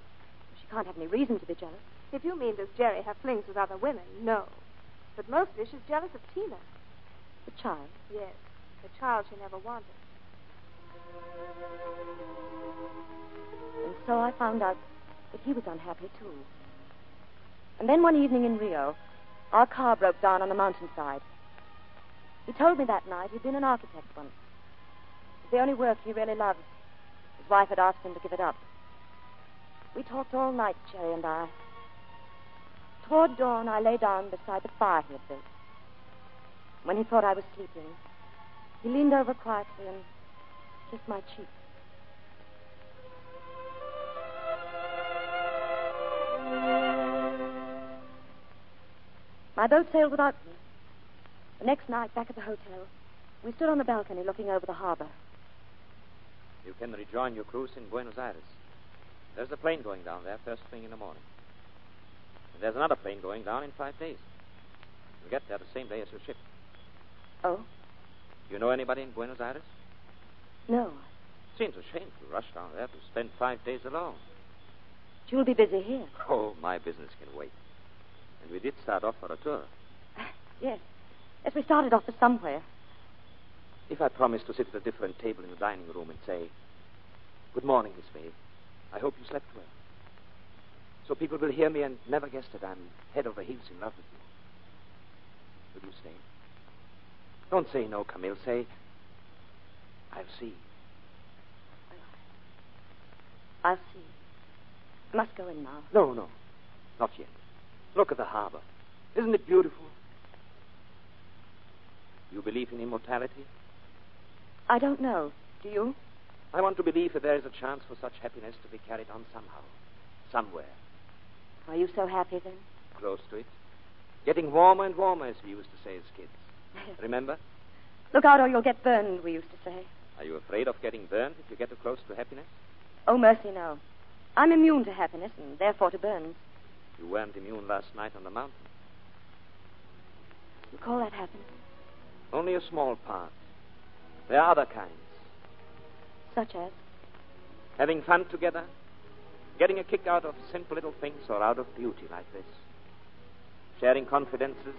She can't have any reason to be jealous. If you mean does Jerry have flings with other women, no. But mostly she's jealous of Tina. The child. Yes, the child she never wanted. And so I found out that he was unhappy, too. And then one evening in Rio, our car broke down on the mountainside. He told me that night he'd been an architect once. It was the only work he really loved. His wife had asked him to give it up. We talked all night, Jerry and I. Toward dawn, I lay down beside the fire he had built. When he thought I was sleeping, he leaned over quietly and kissed my cheek. My boat sailed without me. The next night, back at the hotel, we stood on the balcony looking over the harbor. You can rejoin your cruise in Buenos Aires. There's a plane going down there first thing in the morning. And there's another plane going down in five days. You'll get there the same day as your ship. Oh? You know anybody in Buenos Aires? No. Seems a shame to rush down there to spend five days alone. You'll be busy here. Oh, my business can wait. And we did start off for a tour. Yes. Yes, we started off for somewhere. If I promise to sit at a different table in the dining room and say, Good morning, Miss May. I hope you slept well. So people will hear me and never guess that I'm head over heels in love with you. Will you stay? Don't say no, Camille. Say, I'll see. I'll see. Must go in now. No, no. Not yet. Look at the harbor. Isn't it beautiful? You believe in immortality? I don't know. Do you? I want to believe that there is a chance for such happiness to be carried on somehow. Somewhere. Are you so happy then? Close to it. Getting warmer and warmer, as we used to say as kids. Remember? Look out or you'll get burned, we used to say. Are you afraid of getting burned if you get too close to happiness? Oh, mercy, no. I'm immune to happiness and therefore to burns. You weren't immune last night on the mountain. You call that happiness? Only a small part. There are other kinds. Such as? Having fun together, getting a kick out of simple little things or out of beauty like this. Sharing confidences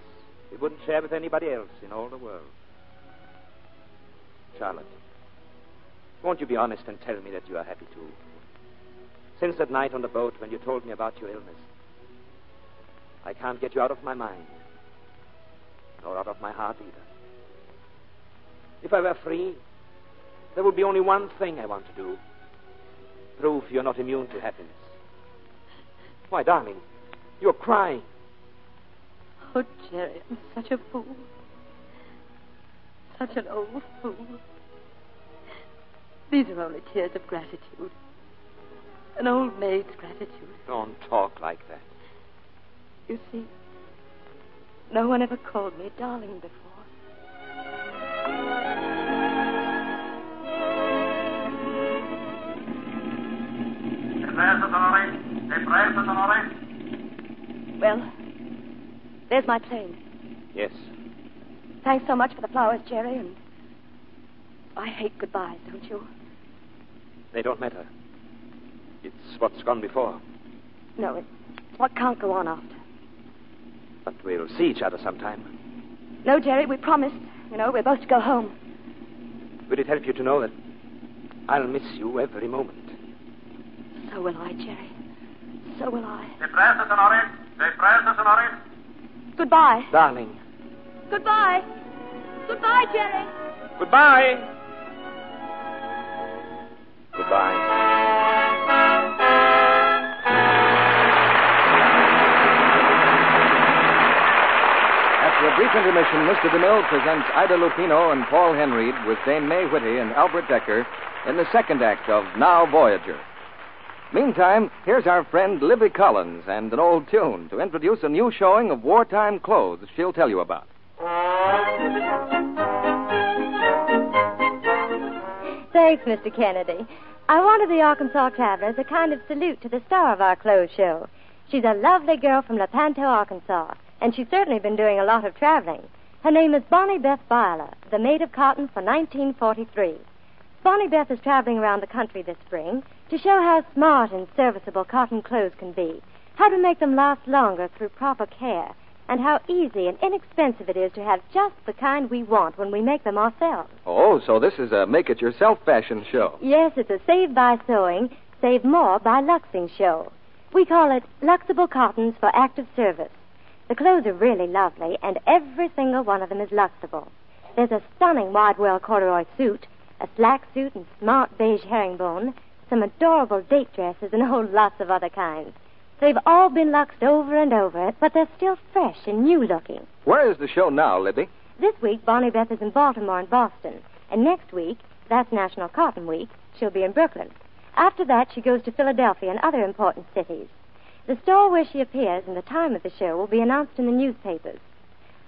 we wouldn't share with anybody else in all the world. Charlotte, won't you be honest and tell me that you are happy too? Since that night on the boat when you told me about your illness, I can't get you out of my mind, nor out of my heart either. If I were free, there would be only one thing I want to do prove you're not immune to happiness. Why, darling, you're crying. Oh, Jerry, I'm such a fool. Such an old fool. These are only tears of gratitude. An old maid's gratitude. Don't talk like that. You see, no one ever called me darling before. Well, there's my plane. Yes. Thanks so much for the flowers, Jerry, and I hate goodbyes, don't you? They don't matter. It's what's gone before. No, it's what can't go on after. But we'll see each other sometime. No, Jerry, we promised. You know, we're both to go home. Will it help you to know that I'll miss you every moment? So will I, Jerry. So will I. Depressa, sonore. Depressa, sonore. Goodbye. Darling. Goodbye. Goodbye, Jerry. Goodbye. Goodbye. A brief intermission, Mr. DeMille presents Ida Lupino and Paul Henreid with Dame May Whitty and Albert Dekker in the second act of Now Voyager. Meantime, here's our friend Libby Collins and an old tune to introduce a new showing of wartime clothes she'll tell you about. Thanks, Mr. Kennedy. I wanted the Arkansas Travelers a kind of salute to the star of our clothes show. She's a lovely girl from Lepanto, Arkansas, and she's certainly been doing a lot of traveling. Her name is Bonnie Beth Byler, the maid of cotton for 1943. Bonnie Beth is traveling around the country this spring to show how smart and serviceable cotton clothes can be, how to make them last longer through proper care, and how easy and inexpensive it is to have just the kind we want when we make them ourselves. Oh, so this is a make it yourself fashion show. Yes, it's a Save by Sewing, Save More by Luxing show. We call it Luxable Cottons for Active Service. The clothes are really lovely, and every single one of them is Luxable. There's a stunning wide wale corduroy suit, a slack suit and smart beige herringbone, some adorable date dresses, and oh, lots of other kinds. They've all been luxed over and over, but they're still fresh and new looking. Where is the show now, Libby? This week, Bonnie Beth is in Baltimore and Boston. And next week, that's National Cotton Week, she'll be in Brooklyn. After that, she goes to Philadelphia and other important cities. The store where she appears and the time of the show will be announced in the newspapers.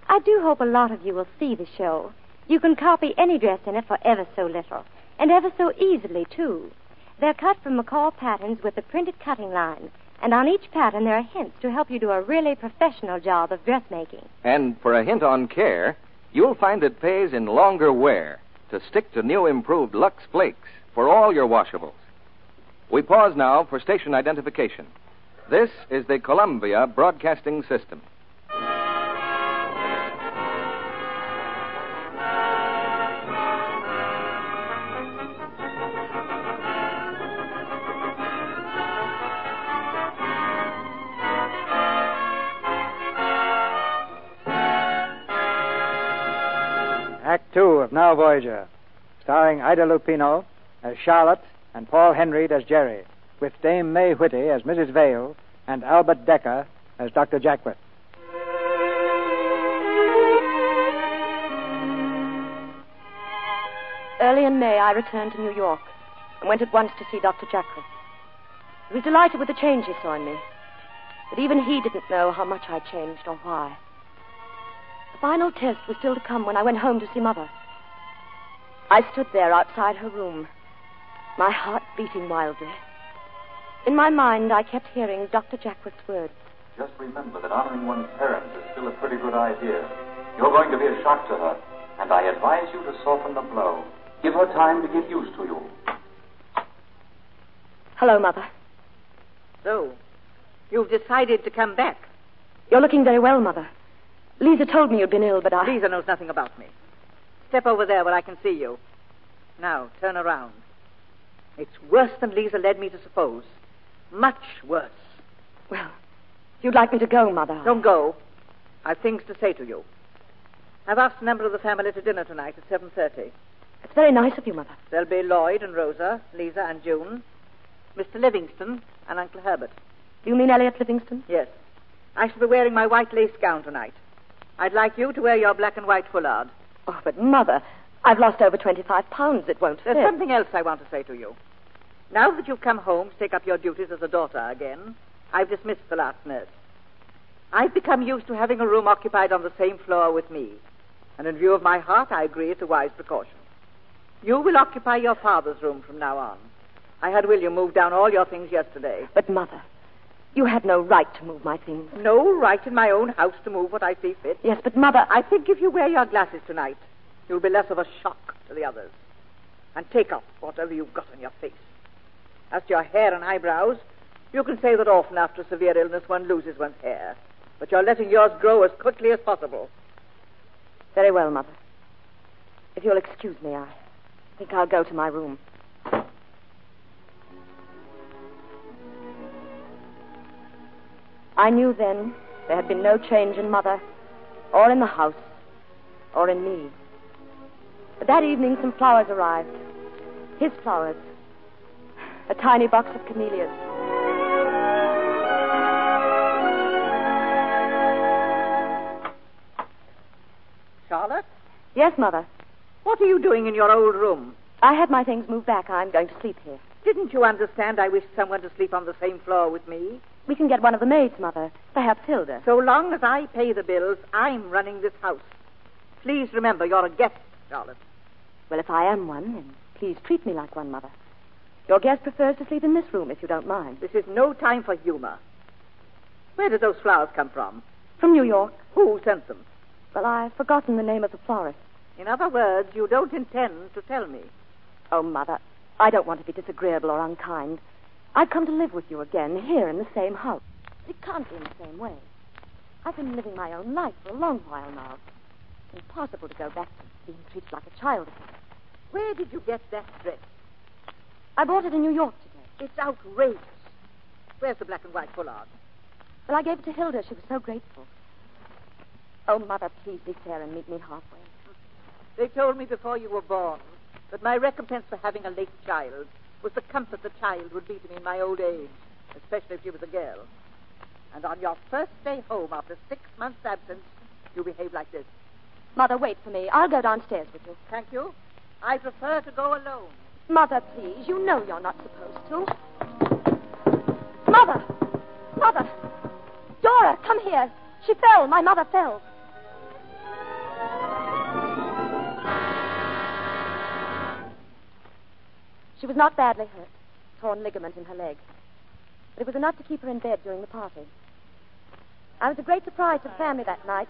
I do hope a lot of you will see the show. You can copy any dress in it for ever so little, and ever so easily, too. They're cut from McCall patterns with a printed cutting line, and on each pattern there are hints to help you do a really professional job of dressmaking. And for a hint on care, you'll find it pays in longer wear to stick to new improved Lux Flakes for all your washables. We pause now for station identification. This is the Columbia Broadcasting System. Act Two of Now Voyager, starring Ida Lupino as Charlotte and Paul Henreid as Jerry, with Dame May Whitty as Mrs. Vale and Albert Dekker as Dr. Jaquith. Early in May, I returned to New York and went at once to see Dr. Jaquith. He was delighted with the change he saw in me, but even he didn't know how much I'd changed or why. The final test was still to come when I went home to see Mother. I stood there outside her room, my heart beating wildly. In my mind, I kept hearing Dr. Jaquith's words. Just remember that honoring one's parents is still a pretty good idea. You're going to be a shock to her, and I advise you to soften the blow. Give her time to get used to you. Hello, Mother. So, you've decided to come back. You're looking very well, Mother. Lisa told me you'd been ill, but I. Lisa knows nothing about me. Step over there where I can see you. Now, turn around. It's worse than Lisa led me to suppose. Much worse. Well, you'd like me to go, Mother. Don't go. I've things to say to you. I've asked a member of the family to dinner tonight at 7.30. It's very nice of you, Mother. There'll be Lloyd and Rosa, Lisa and June, Mr. Livingston, and Uncle Herbert. Do you mean Elliot Livingston? Yes. I shall be wearing my white lace gown tonight. I'd like you to wear your black and white foulard. Oh, but Mother, I've lost over 25 pounds. It won't fit. There's something else I want to say to you. Now that you've come home to take up your duties as a daughter again, I've dismissed the last nurse. I've become used to having a room occupied on the same floor with me. And in view of my heart, I agree it's a wise precaution. You will occupy your father's room from now on. I had William move down all your things yesterday. But, Mother, you had no right to move my things. No right in my own house to move what I see fit. Yes, but, Mother. I think if you wear your glasses tonight, you'll be less of a shock to the others. And take off whatever you've got on your face. As to your hair and eyebrows, you can say that often after a severe illness one loses one's hair. But you're letting yours grow as quickly as possible. Very well, Mother. If you'll excuse me, I think I'll go to my room. I knew then there had been no change in Mother, or in the house, or in me. But that evening some flowers arrived. His flowers. A tiny box of camellias. Charlotte? Yes, Mother. What are you doing in your old room? I had my things moved back. I'm going to sleep here. Didn't you understand I wished someone to sleep on the same floor with me? We can get one of the maids, Mother. Perhaps Hilda. So long as I pay the bills, I'm running this house. Please remember, you're a guest, Charlotte. Well, if I am one, then please treat me like one, Mother. Your guest prefers to sleep in this room, if you don't mind. This is no time for humor. Where did those flowers come from? From New York. Who sent them? Well, I've forgotten the name of the florist. In other words, you don't intend to tell me. Oh, Mother, I don't want to be disagreeable or unkind. I've come to live with you again, here in the same house. It can't be in the same way. I've been living my own life for a long while now. It's impossible to go back to being treated like a child again. Where did you get that dress? I bought it in New York today. It's outrageous. Where's the black and white foulard? Well, I gave it to Hilda. She was so grateful. Oh, Mother, please be fair and meet me halfway. They told me before you were born that my recompense for having a late child was the comfort the child would be to me in my old age, especially if she was a girl. And on your first day home after six months' absence, you behave like this. Mother, wait for me. I'll go downstairs with you. Thank you. I prefer to go alone. Mother, please. You know you're not supposed to. Mother! Mother! Dora, come here. She fell. My mother fell. She was not badly hurt. Torn ligament in her leg. But it was enough to keep her in bed during the party. I was a great surprise to the family that night.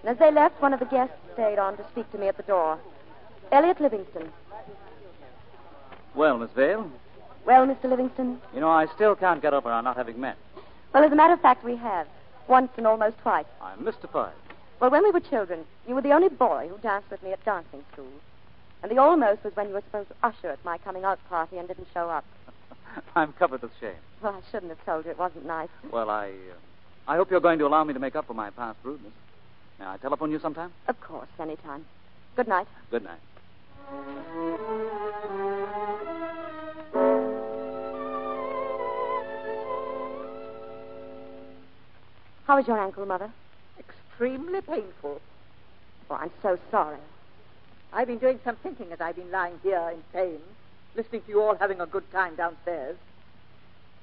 And as they left, one of the guests stayed on to speak to me at the door. Elliot Livingston. Well, Miss Vale, Well, Mr. Livingston? you know, I still can't get over our not having met. Well, as a matter of fact, we have. Once and almost twice. I'm mystified. Well, when we were children, you were the only boy who danced with me at dancing school. And the almost was when you were supposed to usher at my coming out party and didn't show up. I'm covered with shame. Well, I shouldn't have told you. It wasn't nice. Well, I, uh, I hope you're going to allow me to make up for my past rudeness. May I telephone you sometime? Of course, any time. Good night. Good night. How is your ankle, Mother? Extremely painful. Oh, I'm so sorry. I've been doing some thinking as I've been lying here in pain, listening to you all having a good time downstairs.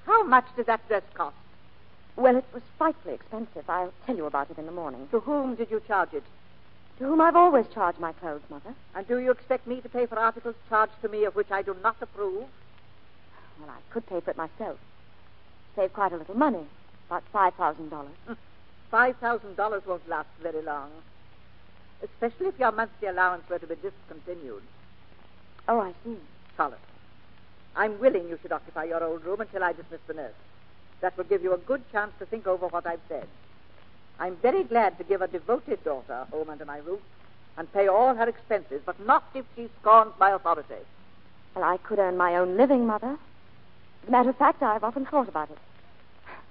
How much did that dress cost? Well, it was frightfully expensive. I'll tell you about it in the morning. To whom did you charge it? To whom I've always charged my clothes, Mother. And do you expect me to pay for articles charged to me of which I do not approve? Well, I could pay for it myself. Save quite a little money. About $5,000. Five thousand dollars won't last very long. Especially if your monthly allowance were to be discontinued. Oh, I see. Solid. I'm willing you should occupy your old room until I dismiss the nurse. That will give you a good chance to think over what I've said. I'm very glad to give a devoted daughter a home under my roof and pay all her expenses, but not if she scorns my authority. Well, I could earn my own living, Mother. As a matter of fact, I've often thought about it.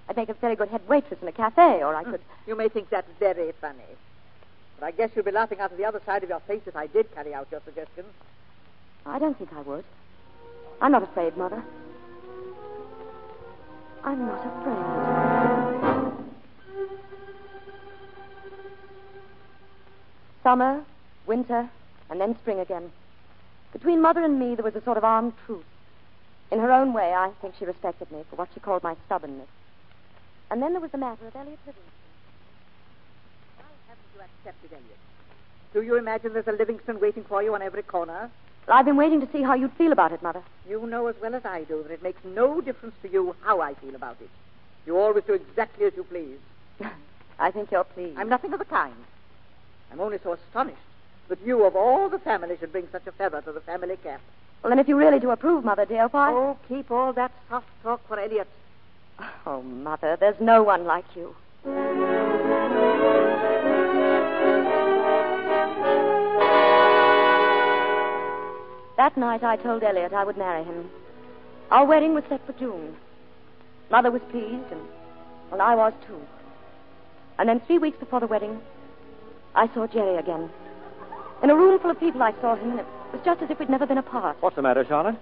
I'd make a very good head waitress in a cafe, or I could. You may think that very funny. But I guess you'd be laughing out of the other side of your face if I did carry out your suggestion. I don't think I would. I'm not afraid, Mother. I'm not afraid. Summer, winter, and then spring again. Between Mother and me, there was a sort of armed truce. In her own way, I think she respected me for what she called my stubbornness. And then there was the matter of Elliot Livingston. Why haven't you accepted Elliot? Do you imagine there's a Livingston waiting for you on every corner? Well, I've been waiting to see how you'd feel about it, Mother. You know as well as I do that it makes no difference to you how I feel about it. You always do exactly as you please. I think you're pleased. I'm nothing of the kind. I'm only so astonished that you, of all the family, should bring such a feather to the family cap. Well, then, if you really do approve, Mother, dear, why? Oh, keep all that soft talk for Elliot. Oh, Mother, there's no one like you. That night, I told Elliot I would marry him. Our wedding was set for June. Mother was pleased, and, well, I was too. And then, three weeks before the wedding, I saw Jerry again. In a room full of people, I saw him, and it was just as if we'd never been apart. What's the matter, Charlotte?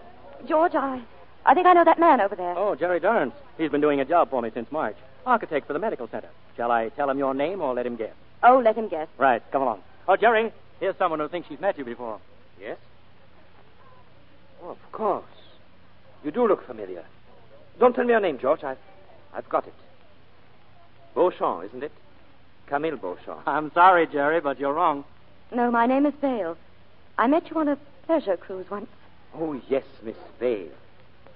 George, I, I think I know that man over there. Oh, Jerry Durrance. He's been doing a job for me since March. Architect for the medical center. Shall I tell him your name or let him guess? Oh, let him guess. Right, come along. Oh, Jerry, here's someone who thinks she's met you before. Yes? Oh, of course. You do look familiar. Don't tell me your name, George. I've, I've got it. Beauchamp, isn't it? Camille Beauchamp. I'm sorry, Jerry, but you're wrong. No, my name is Vale. I met you on a pleasure cruise once. Oh, yes, Miss Vale.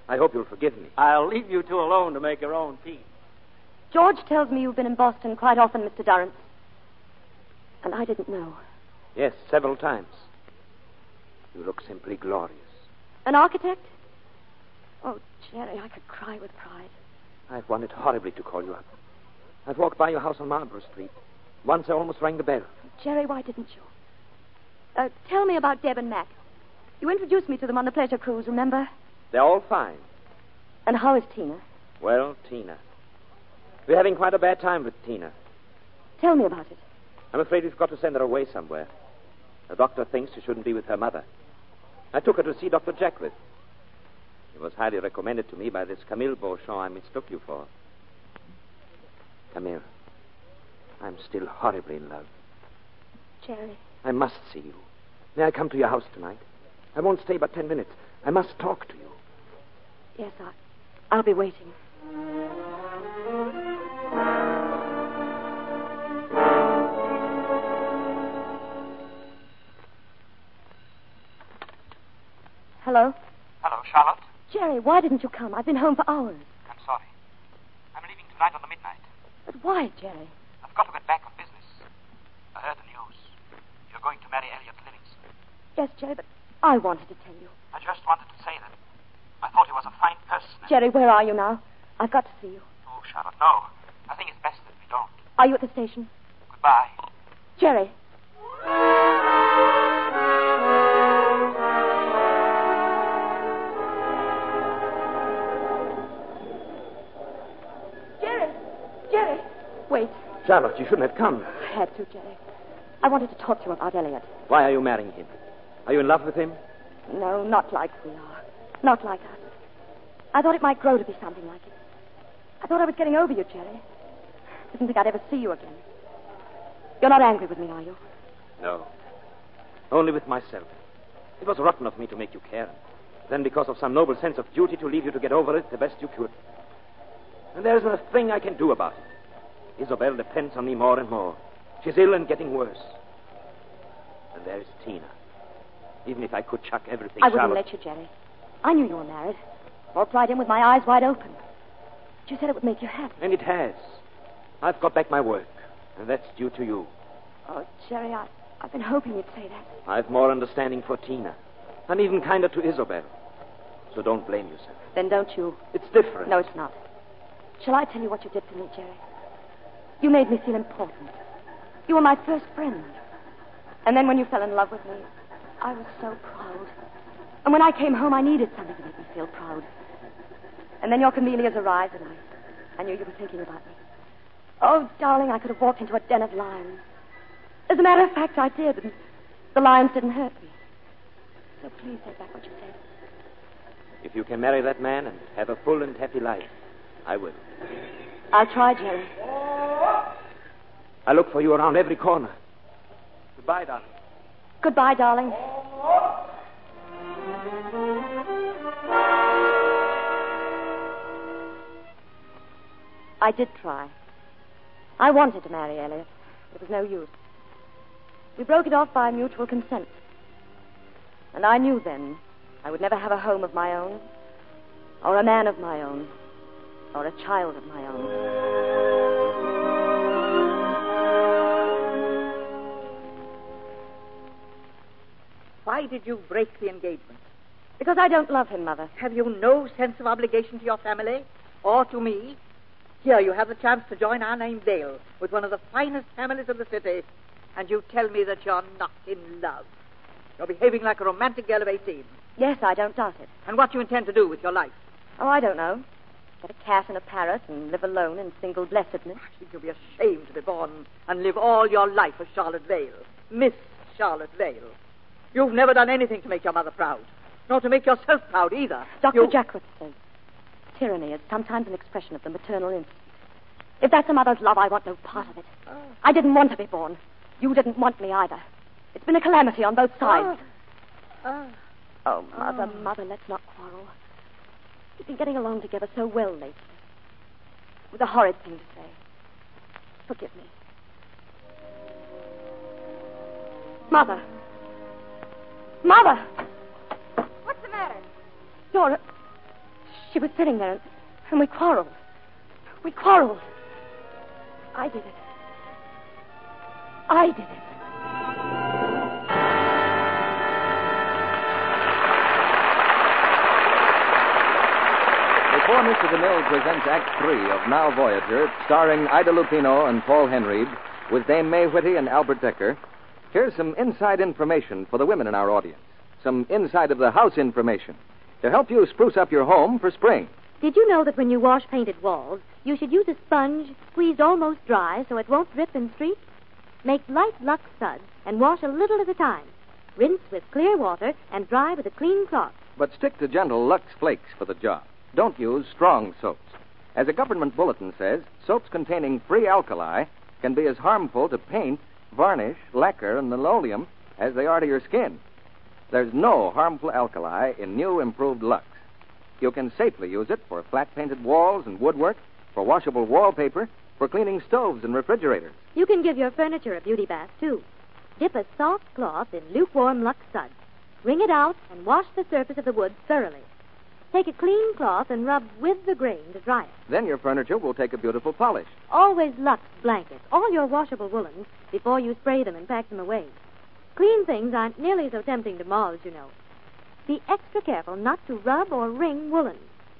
I hope you'll forgive me. I'll leave you two alone to make your own peace. George tells me you've been in Boston quite often, Mr. Durrance. And I didn't know. Yes, several times. You look simply glorious. An architect? Oh, Jerry, I could cry with pride. I've wanted horribly to call you up. I've walked by your house on Marlborough Street. Once I almost rang the bell. Jerry, why didn't you? Uh, tell me about Deb and Mac. You introduced me to them on the pleasure cruise, remember? They're all fine. And how is Tina? Well, Tina. We're having quite a bad time with Tina. Tell me about it. I'm afraid we've got to send her away somewhere. The doctor thinks she shouldn't be with her mother. I took her to see Dr. Jaquith. She was highly recommended to me by this Camille Beauchamp I mistook you for. Camille, I'm still horribly in love. Jerry. I must see you. May I come to your house tonight? I won't stay but ten minutes. I must talk to you. Yes, I, I'll be waiting. Hello? Hello, Charlotte. Jerry, why didn't you come? I've been home for hours. I'm sorry. I'm leaving tonight on the midnight. But why, Jerry? I've got to get back on business. I heard the news. You're going to marry Elliot Livingston. Yes, Jerry, but I wanted to tell you. I just wanted to say that. I thought he was a fine person. Jerry, where are you now? I've got to see you. Oh, Charlotte, no. I think it's best that we don't. Are you at the station? Goodbye. Jerry. Jerry! Jerry! Wait. Charlotte, you shouldn't have come. I had to, Jerry. I wanted to talk to you about Elliot. Why are you marrying him? Are you in love with him? No, not like we are. Not like us. I thought it might grow to be something like it. I thought I was getting over you, Jerry. Didn't think I'd ever see you again. You're not angry with me, are you? No. Only with myself. It was rotten of me to make you care. Then, because of some noble sense of duty, to leave you to get over it the best you could. And there isn't a thing I can do about it. Isabel depends on me more and more. She's ill and getting worse. And there is Tina. Even if I could chuck everything, I wouldn't Charlotte... let you, Jerry. I knew you were married. Walked right in with my eyes wide open. But you said it would make you happy. And it has. I've got back my work, and that's due to you. Oh, Jerry, I, I've been hoping you'd say that. I've more understanding for Tina, and even kinder to Isabel. So don't blame yourself. Then don't you? It's different. No, it's not. Shall I tell you what you did for me, Jerry? You made me feel important. You were my first friend. And then when you fell in love with me, I was so proud. And when I came home, I needed something to make me feel proud. And then your camellias arrived, and I, I knew you were thinking about me. Oh, darling, I could have walked into a den of lions. As a matter of fact, I did, and the lions didn't hurt me. So please take back what you said. If you can marry that man and have a full and happy life, I will. I'll try, Jerry. I look for you around every corner. Goodbye, darling. Goodbye, darling. I did try. I wanted to marry Elliot. It was no use. We broke it off by mutual consent. And I knew then I would never have a home of my own, or a man of my own, or a child of my own. Why did you break the engagement? Because I don't love him, Mother. Have you no sense of obligation to your family or to me? Here you have the chance to join our name Vale with one of the finest families in the city, and you tell me that you're not in love. You're behaving like a romantic girl of 18. Yes, I don't doubt it. And what do you intend to do with your life? Oh, I don't know. Get a cat and a parrot and live alone in single blessedness. I think ah, you'll be ashamed to be born and live all your life as Charlotte Vale. Miss Charlotte Vale. You've never done anything to make your mother proud, nor to make yourself proud either. Dr. You... Jaquith says tyranny is sometimes an expression of the maternal instinct. If that's a mother's love, I want no part of it. I didn't want to be born. You didn't want me either. It's been a calamity on both sides. Oh, Oh, Mother, Mother, let's not quarrel. We've been getting along together so well lately. It was a horrid thing to say. Forgive me. Mother. Mother! What's the matter? Nora. She was sitting there, and, and we quarreled. We quarreled. I did it. I did it. Before Mr. DeMille presents Act Three of Now Voyager, starring Ida Lupino and Paul Henreid, with Dame May Whitty and Albert Dekker, here's some inside information for the women in our audience. Some inside of the house information to help you spruce up your home for spring. Did you know that when you wash painted walls, you should use a sponge squeezed almost dry so it won't drip and streak? Make light Lux suds and wash a little at a time. Rinse with clear water and dry with a clean cloth. But stick to gentle Lux Flakes for the job. Don't use strong soaps. As a government bulletin says, soaps containing free alkali can be as harmful to paint, varnish, lacquer, and linoleum as they are to your skin. There's no harmful alkali in new improved Lux. You can safely use it for flat painted walls and woodwork, for washable wallpaper, for cleaning stoves and refrigerators. You can give your furniture a beauty bath, too. Dip a soft cloth in lukewarm Lux suds. Wring it out and wash the surface of the wood thoroughly. Take a clean cloth and rub with the grain to dry it. Then your furniture will take a beautiful polish. Always Lux blankets, all your washable woolens, before you spray them and pack them away. Clean things aren't nearly so tempting to moths, you know. Be extra careful not to rub or wring woolens,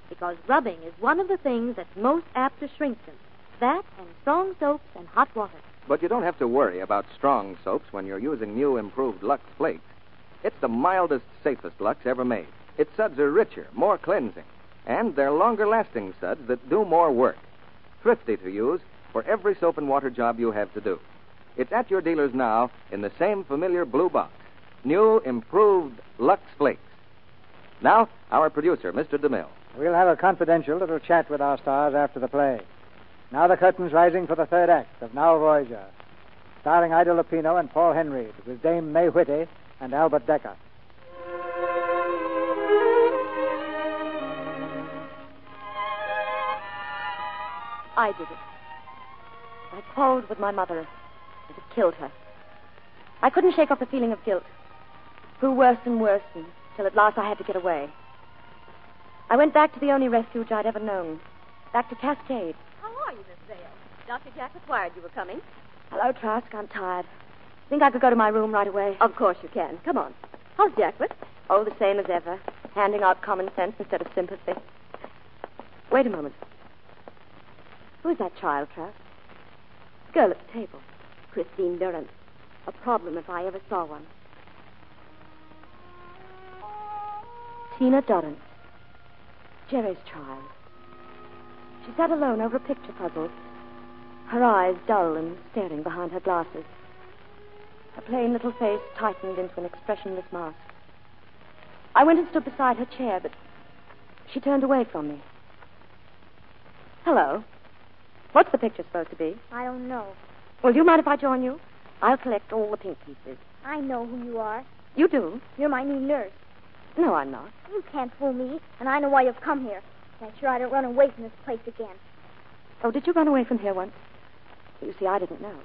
because rubbing is one of the things that's most apt to shrink them. That and strong soaps and hot water. But you don't have to worry about strong soaps when you're using new improved Lux Flakes. It's the mildest, safest Lux ever made. Its suds are richer, more cleansing, and they're longer lasting suds that do more work. Thrifty to use for every soap and water job you have to do. It's at your dealers now in the same familiar blue box. New, improved Lux Flakes. Now, our producer, Mr. DeMille. We'll have a confidential little chat with our stars after the play. Now the curtain's rising for the third act of Now Voyager, starring Ida Lupino and Paul Henreid, with Dame May Whitty and Albert Dekker. I did it. I quarreled with my mother, and it killed her. I couldn't shake off the feeling of guilt. Grew worse and worse until at last I had to get away. I went back to the only refuge I'd ever known, back to Cascade. How are you, Miss Vale? Dr. Jack required you were coming. Hello, Trask. I'm tired. Think I could go to my room right away? Of course you can. Come on. How's Jacqueline? Oh, the same as ever. Handing out common sense instead of sympathy. Wait a moment. Who is that child, Trask? Girl at the table. Christine Durrance. A problem if I ever saw one. Tina Durrance. Jerry's child. She sat alone over a picture puzzle, her eyes dull and staring behind her glasses. Her plain little face tightened into an expressionless mask. I went and stood beside her chair, but she turned away from me. Hello. What's the picture supposed to be? I don't know. Well, do you mind if I join you? I'll collect all the pink pieces. I know who you are. You do? You're my new nurse. No, I'm not. You can't fool me, and I know why you've come here. Make sure I don't run away from this place again. Oh, did you run away from here once? You see, I didn't know.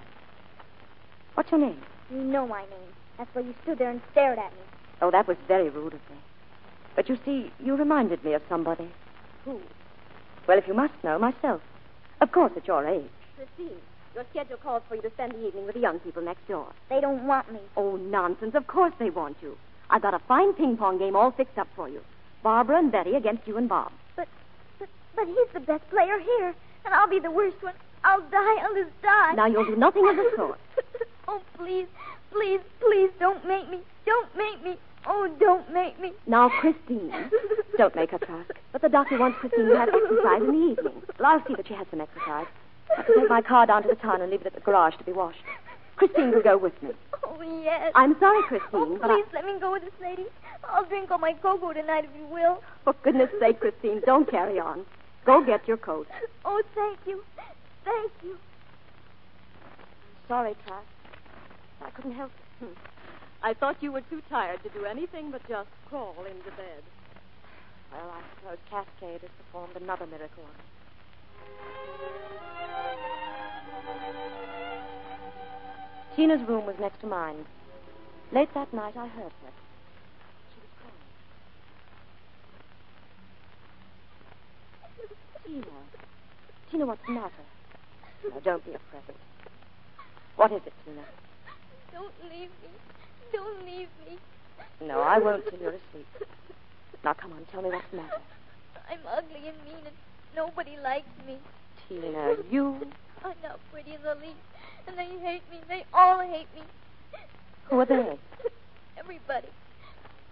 What's your name? You know my name. That's why you stood there and stared at me. Oh, that was very rude of me. But you see, you reminded me of somebody. Who? Well, if you must know, myself. Of course, at your age. Christine, your schedule calls for you to spend the evening with the young people next door. They don't want me. Oh, nonsense. Of course they want you. I've got a fine ping pong game all fixed up for you. Barbara and Betty against you and Bob. But, but, but he's the best player here, and I'll be the worst one. I'll die. I'll just die. Now you'll do nothing of the sort. oh, please, please, please, don't make me. Don't make me. Oh, don't make me. Now, Christine. don't make her Trask. But the doctor wants Christine to have exercise in the evening. Well, I'll see that she has some exercise. I have to take my car down to the town and leave it at the garage to be washed. Christine will go with me. Oh, yes. I'm sorry, Christine, Oh, but I... please let me go with this lady. I'll drink all my cocoa tonight if you will. For goodness sake, Christine, don't carry on. Go get your coat. Oh, thank you. Thank you. Sorry, Trask. I couldn't help it. Hmm. I thought you were too tired to do anything but just crawl into bed. Well, I suppose Cascade has performed another miracle on. Tina's room was next to mine. Late that night, I heard her. She was crying. Tina. Tina, what's the matter? Don't be afraid. What is it, Tina? Don't leave me. Don't leave me. No, I won't till you're asleep. Now, come on, tell me what's the matter. I'm ugly and mean, and nobody likes me. Tina, you. I'm not pretty in the least, and they hate me. They all hate me. Who are they? Everybody.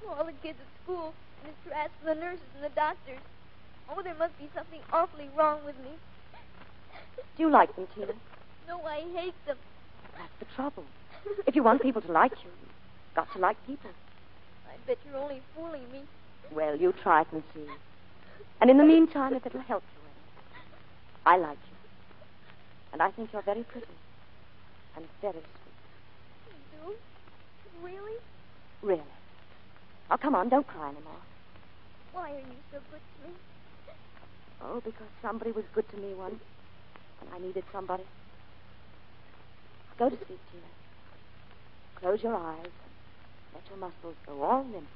All the kids at school, and the rats, and the nurses, and the doctors. Oh, there must be something awfully wrong with me. Do you like them, Tina? No, I hate them. That's the trouble. If you want people to like you, got to like people. I bet you're only fooling me. Well, you try it and see. And in the meantime, if it'll help you I like you. And I think you're very pretty. And very sweet. You do? Really? Really. Now, come on, don't cry anymore. Why are you so good to me? Oh, because somebody was good to me once. And I needed somebody. Go to sleep, Tina. Close your eyes. Let your muscles go all limp.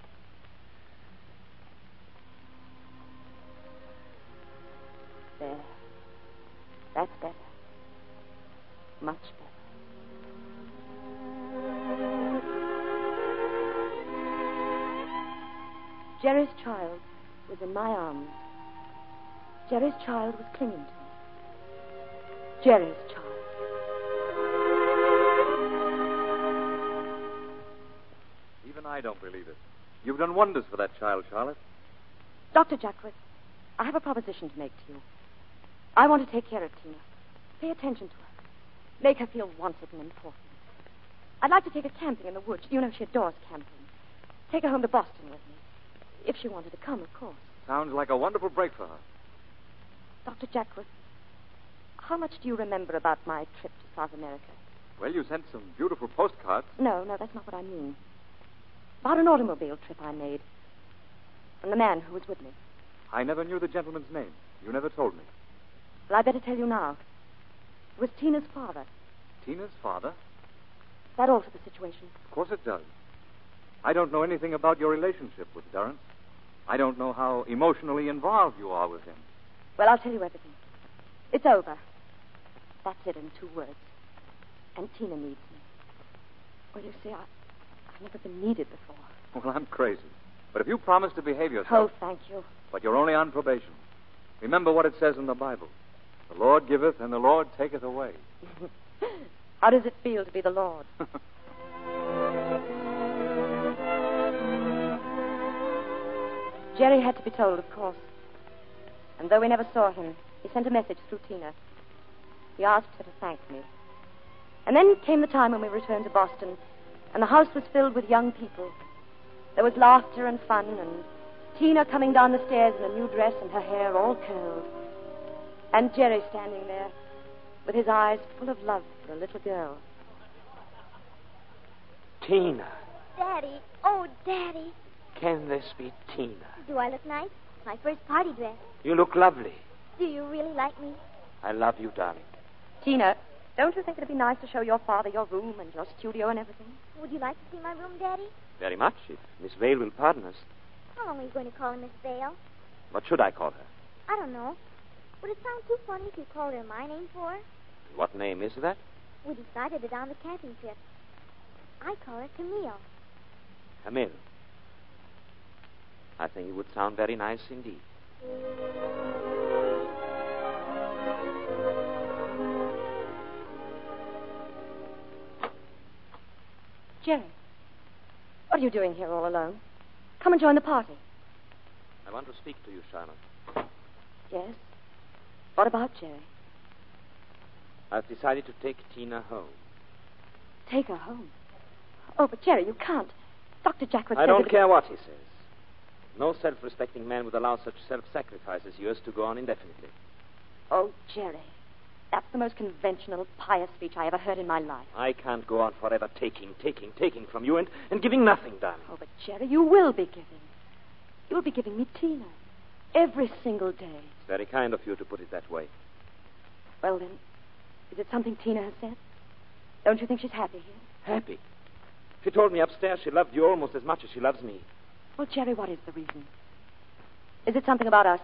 There. That's better. Much better. Jerry's child was in my arms. Jerry's child was clinging to me. Jerry's child. I don't believe it. You've done wonders for that child, Charlotte. Dr. Jaquith, I have a proposition to make to you. I want to take care of Tina. Pay attention to her. Make her feel wanted and important. I'd like to take her camping in the woods. You know she adores camping. Take her home to Boston with me. If she wanted to come, of course. Sounds like a wonderful break for her. Dr. Jaquith, how much do you remember about my trip to South America? Well, you sent some beautiful postcards. No, no, that's not what I mean. About an automobile trip I made. And the man who was with me. I never knew the gentleman's name. You never told me. Well, I better tell you now. It was Tina's father. Tina's father? That altered the situation. Of course it does. I don't know anything about your relationship with Durrance. I don't know how emotionally involved you are with him. Well, I'll tell you everything. It's over. That's it in two words. And Tina needs me. Well, you see, I, I've never been needed before. Well, I'm crazy. But if you promise to behave yourself. Oh, thank you. But you're only on probation. Remember what it says in the Bible The Lord giveth, and the Lord taketh away. How does it feel to be the Lord? Jerry had to be told, of course. And though we never saw him, he sent a message through Tina. He asked her to thank me. And then came the time when we returned to Boston, and the house was filled with young people. There was laughter and fun, and Tina coming down the stairs in a new dress and her hair all curled. And Jerry standing there with his eyes full of love for a little girl. Tina. Daddy. Oh, Daddy. Can this be Tina? Do I look nice? My first party dress. You look lovely. Do you really like me? I love you, darling. Tina, don't you think it'd be nice to show your father your room and your studio and everything? Would you like to see my room, Daddy? Very much, if Miss Vale will pardon us. How long are you going to call her Miss Vale? What should I call her? I don't know. Would it sound too funny if you called her my name for her? What name is that? We decided it on the camping trip. I call her Camille. Camille. I think it would sound very nice indeed. Jerry, what are you doing here all alone? Come and join the party. I want to speak to you, Charlotte. Yes? What about Jerry? I've decided to take Tina home. Take her home. Oh, but Jerry, you can't. Dr. Jaquith I don't care what he says. No self respecting man would allow such self sacrifice as yours to go on indefinitely. Oh, Jerry. That's the most conventional, pious speech I ever heard in my life. I can't go on forever taking, taking, taking from you and, and giving nothing, darling. Oh, but Jerry, you will be giving. You'll be giving me Tina. Every single day. It's very kind of you to put it that way. Well, then, is it something Tina has said? Don't you think she's happy here? Happy. She told me upstairs she loved you almost as much as she loves me. Well, Jerry, what is the reason? Is it something about us?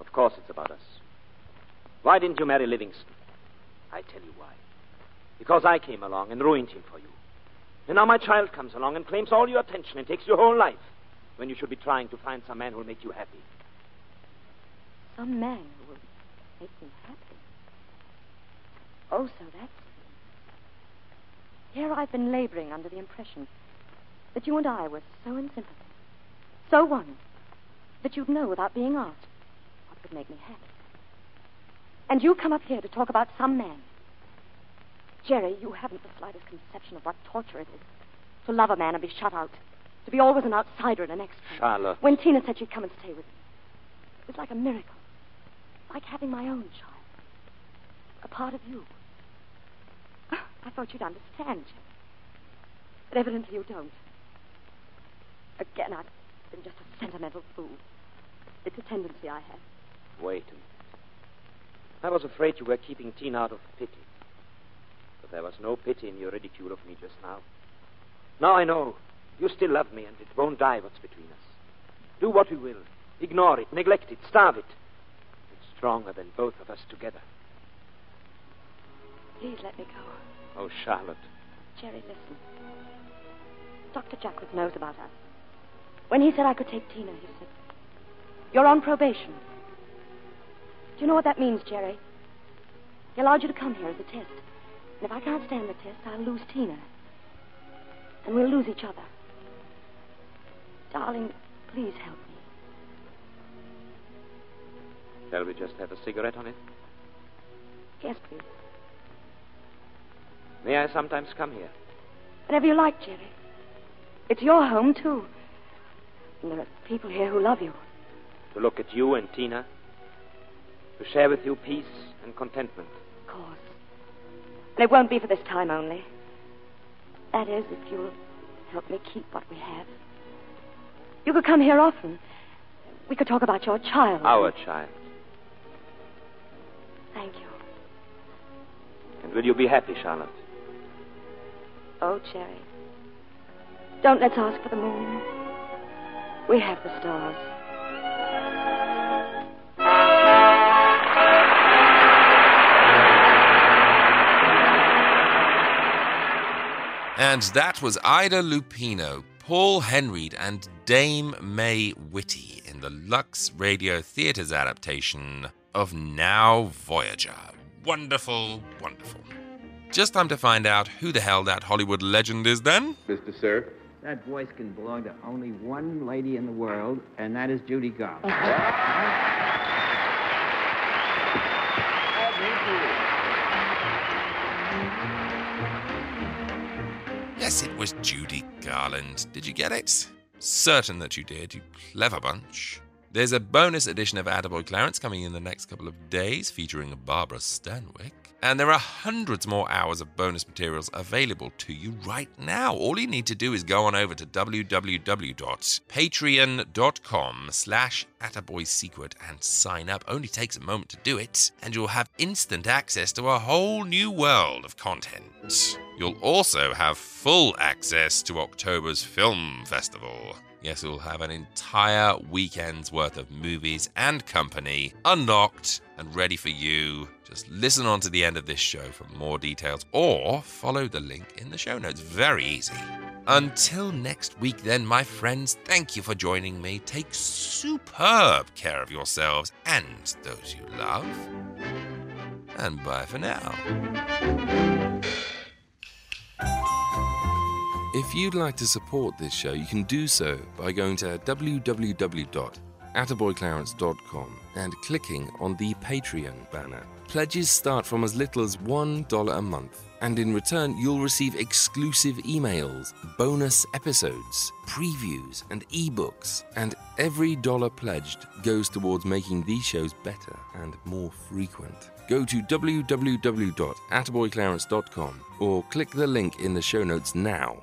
Of course it's about us. Why didn't you marry Livingston? I tell you why. Because I came along and ruined him for you. And now my child comes along and claims all your attention and takes your whole life when you should be trying to find some man who'll make you happy. Some man who will make me happy. Oh, so that's. Here I've been laboring under the impression that you and I were so in sympathy, so one, that you'd know without being asked what would make me happy. And you come up here to talk about some man. Jerry, you haven't the slightest conception of what torture it is to love a man and be shut out, to be always an outsider and an extra. Charlotte. When Tina said she'd come and stay with me, it was like a miracle, like having my own child, a part of you. I thought you'd understand, Jerry. But evidently you don't. Again, I've been just a sentimental fool. It's a tendency I have. Wait a minute. I was afraid you were keeping Tina out of pity. But there was no pity in your ridicule of me just now. Now I know. You still love me, and it won't die what's between us. Do what you will. Ignore it, neglect it, starve it. It's stronger than both of us together. Please let me go. Oh, Charlotte. Jerry, listen. Dr. Jaquith knows about us. When he said I could take Tina, he said, You're on probation. Do you know what that means, Jerry? He allowed you to come here as a test. And if I can't stand the test, I'll lose Tina. And we'll lose each other. Darling, please help me. Shall we just have a cigarette on it? Yes, please. May I sometimes come here? Whenever you like, Jerry. It's your home, too. And there are people here who love you. To look at you and Tina? To share with you peace and contentment? Of course. And it won't be for this time only. That is, if you'll help me keep what we have. You could come here often. We could talk about your child. Our child. Thank you. And will you be happy, Charlotte? Oh, Jerry. Don't let's ask for the moon. We have the stars. And that was Ida Lupino, Paul Henreid, and Dame May Whitty in the Lux Radio Theatre's adaptation of Now Voyager. Wonderful, wonderful. Just time to find out who the hell that Hollywood legend is then. Mr. Cerf? That voice can belong to only one lady in the world, and that is Judy Garland. Yes, it was Judy Garland. Did you get it? Certain that you did, you clever bunch. There's a bonus edition of Attaboy Clarence coming in the next couple of days featuring Barbara Stanwyck. And there are hundreds more hours of bonus materials available to you right now. All you need to do is go on over to www.patreon.com slash attaboysecret and sign up. Only takes a moment to do it, and you'll have instant access to a whole new world of content. You'll also have full access to October's film festival. Yes, we'll have an entire weekend's worth of movies and company unlocked and ready for you. Just listen on to the end of this show for more details or follow the link in the show notes. Very easy. Until next week, then, my friends, thank you for joining me. Take superb care of yourselves and those you love. And bye for now. If you'd like to support this show, you can do so by going to www.attaboyclarence.com and clicking on the Patreon banner. Pledges start from as little as $1 a month, and in return, you'll receive exclusive emails, bonus episodes, previews, and ebooks. And every dollar pledged goes towards making these shows better and more frequent. Go to www.attaboyclarence.com or click the link in the show notes now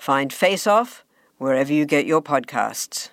Find Face Off wherever you get your podcasts.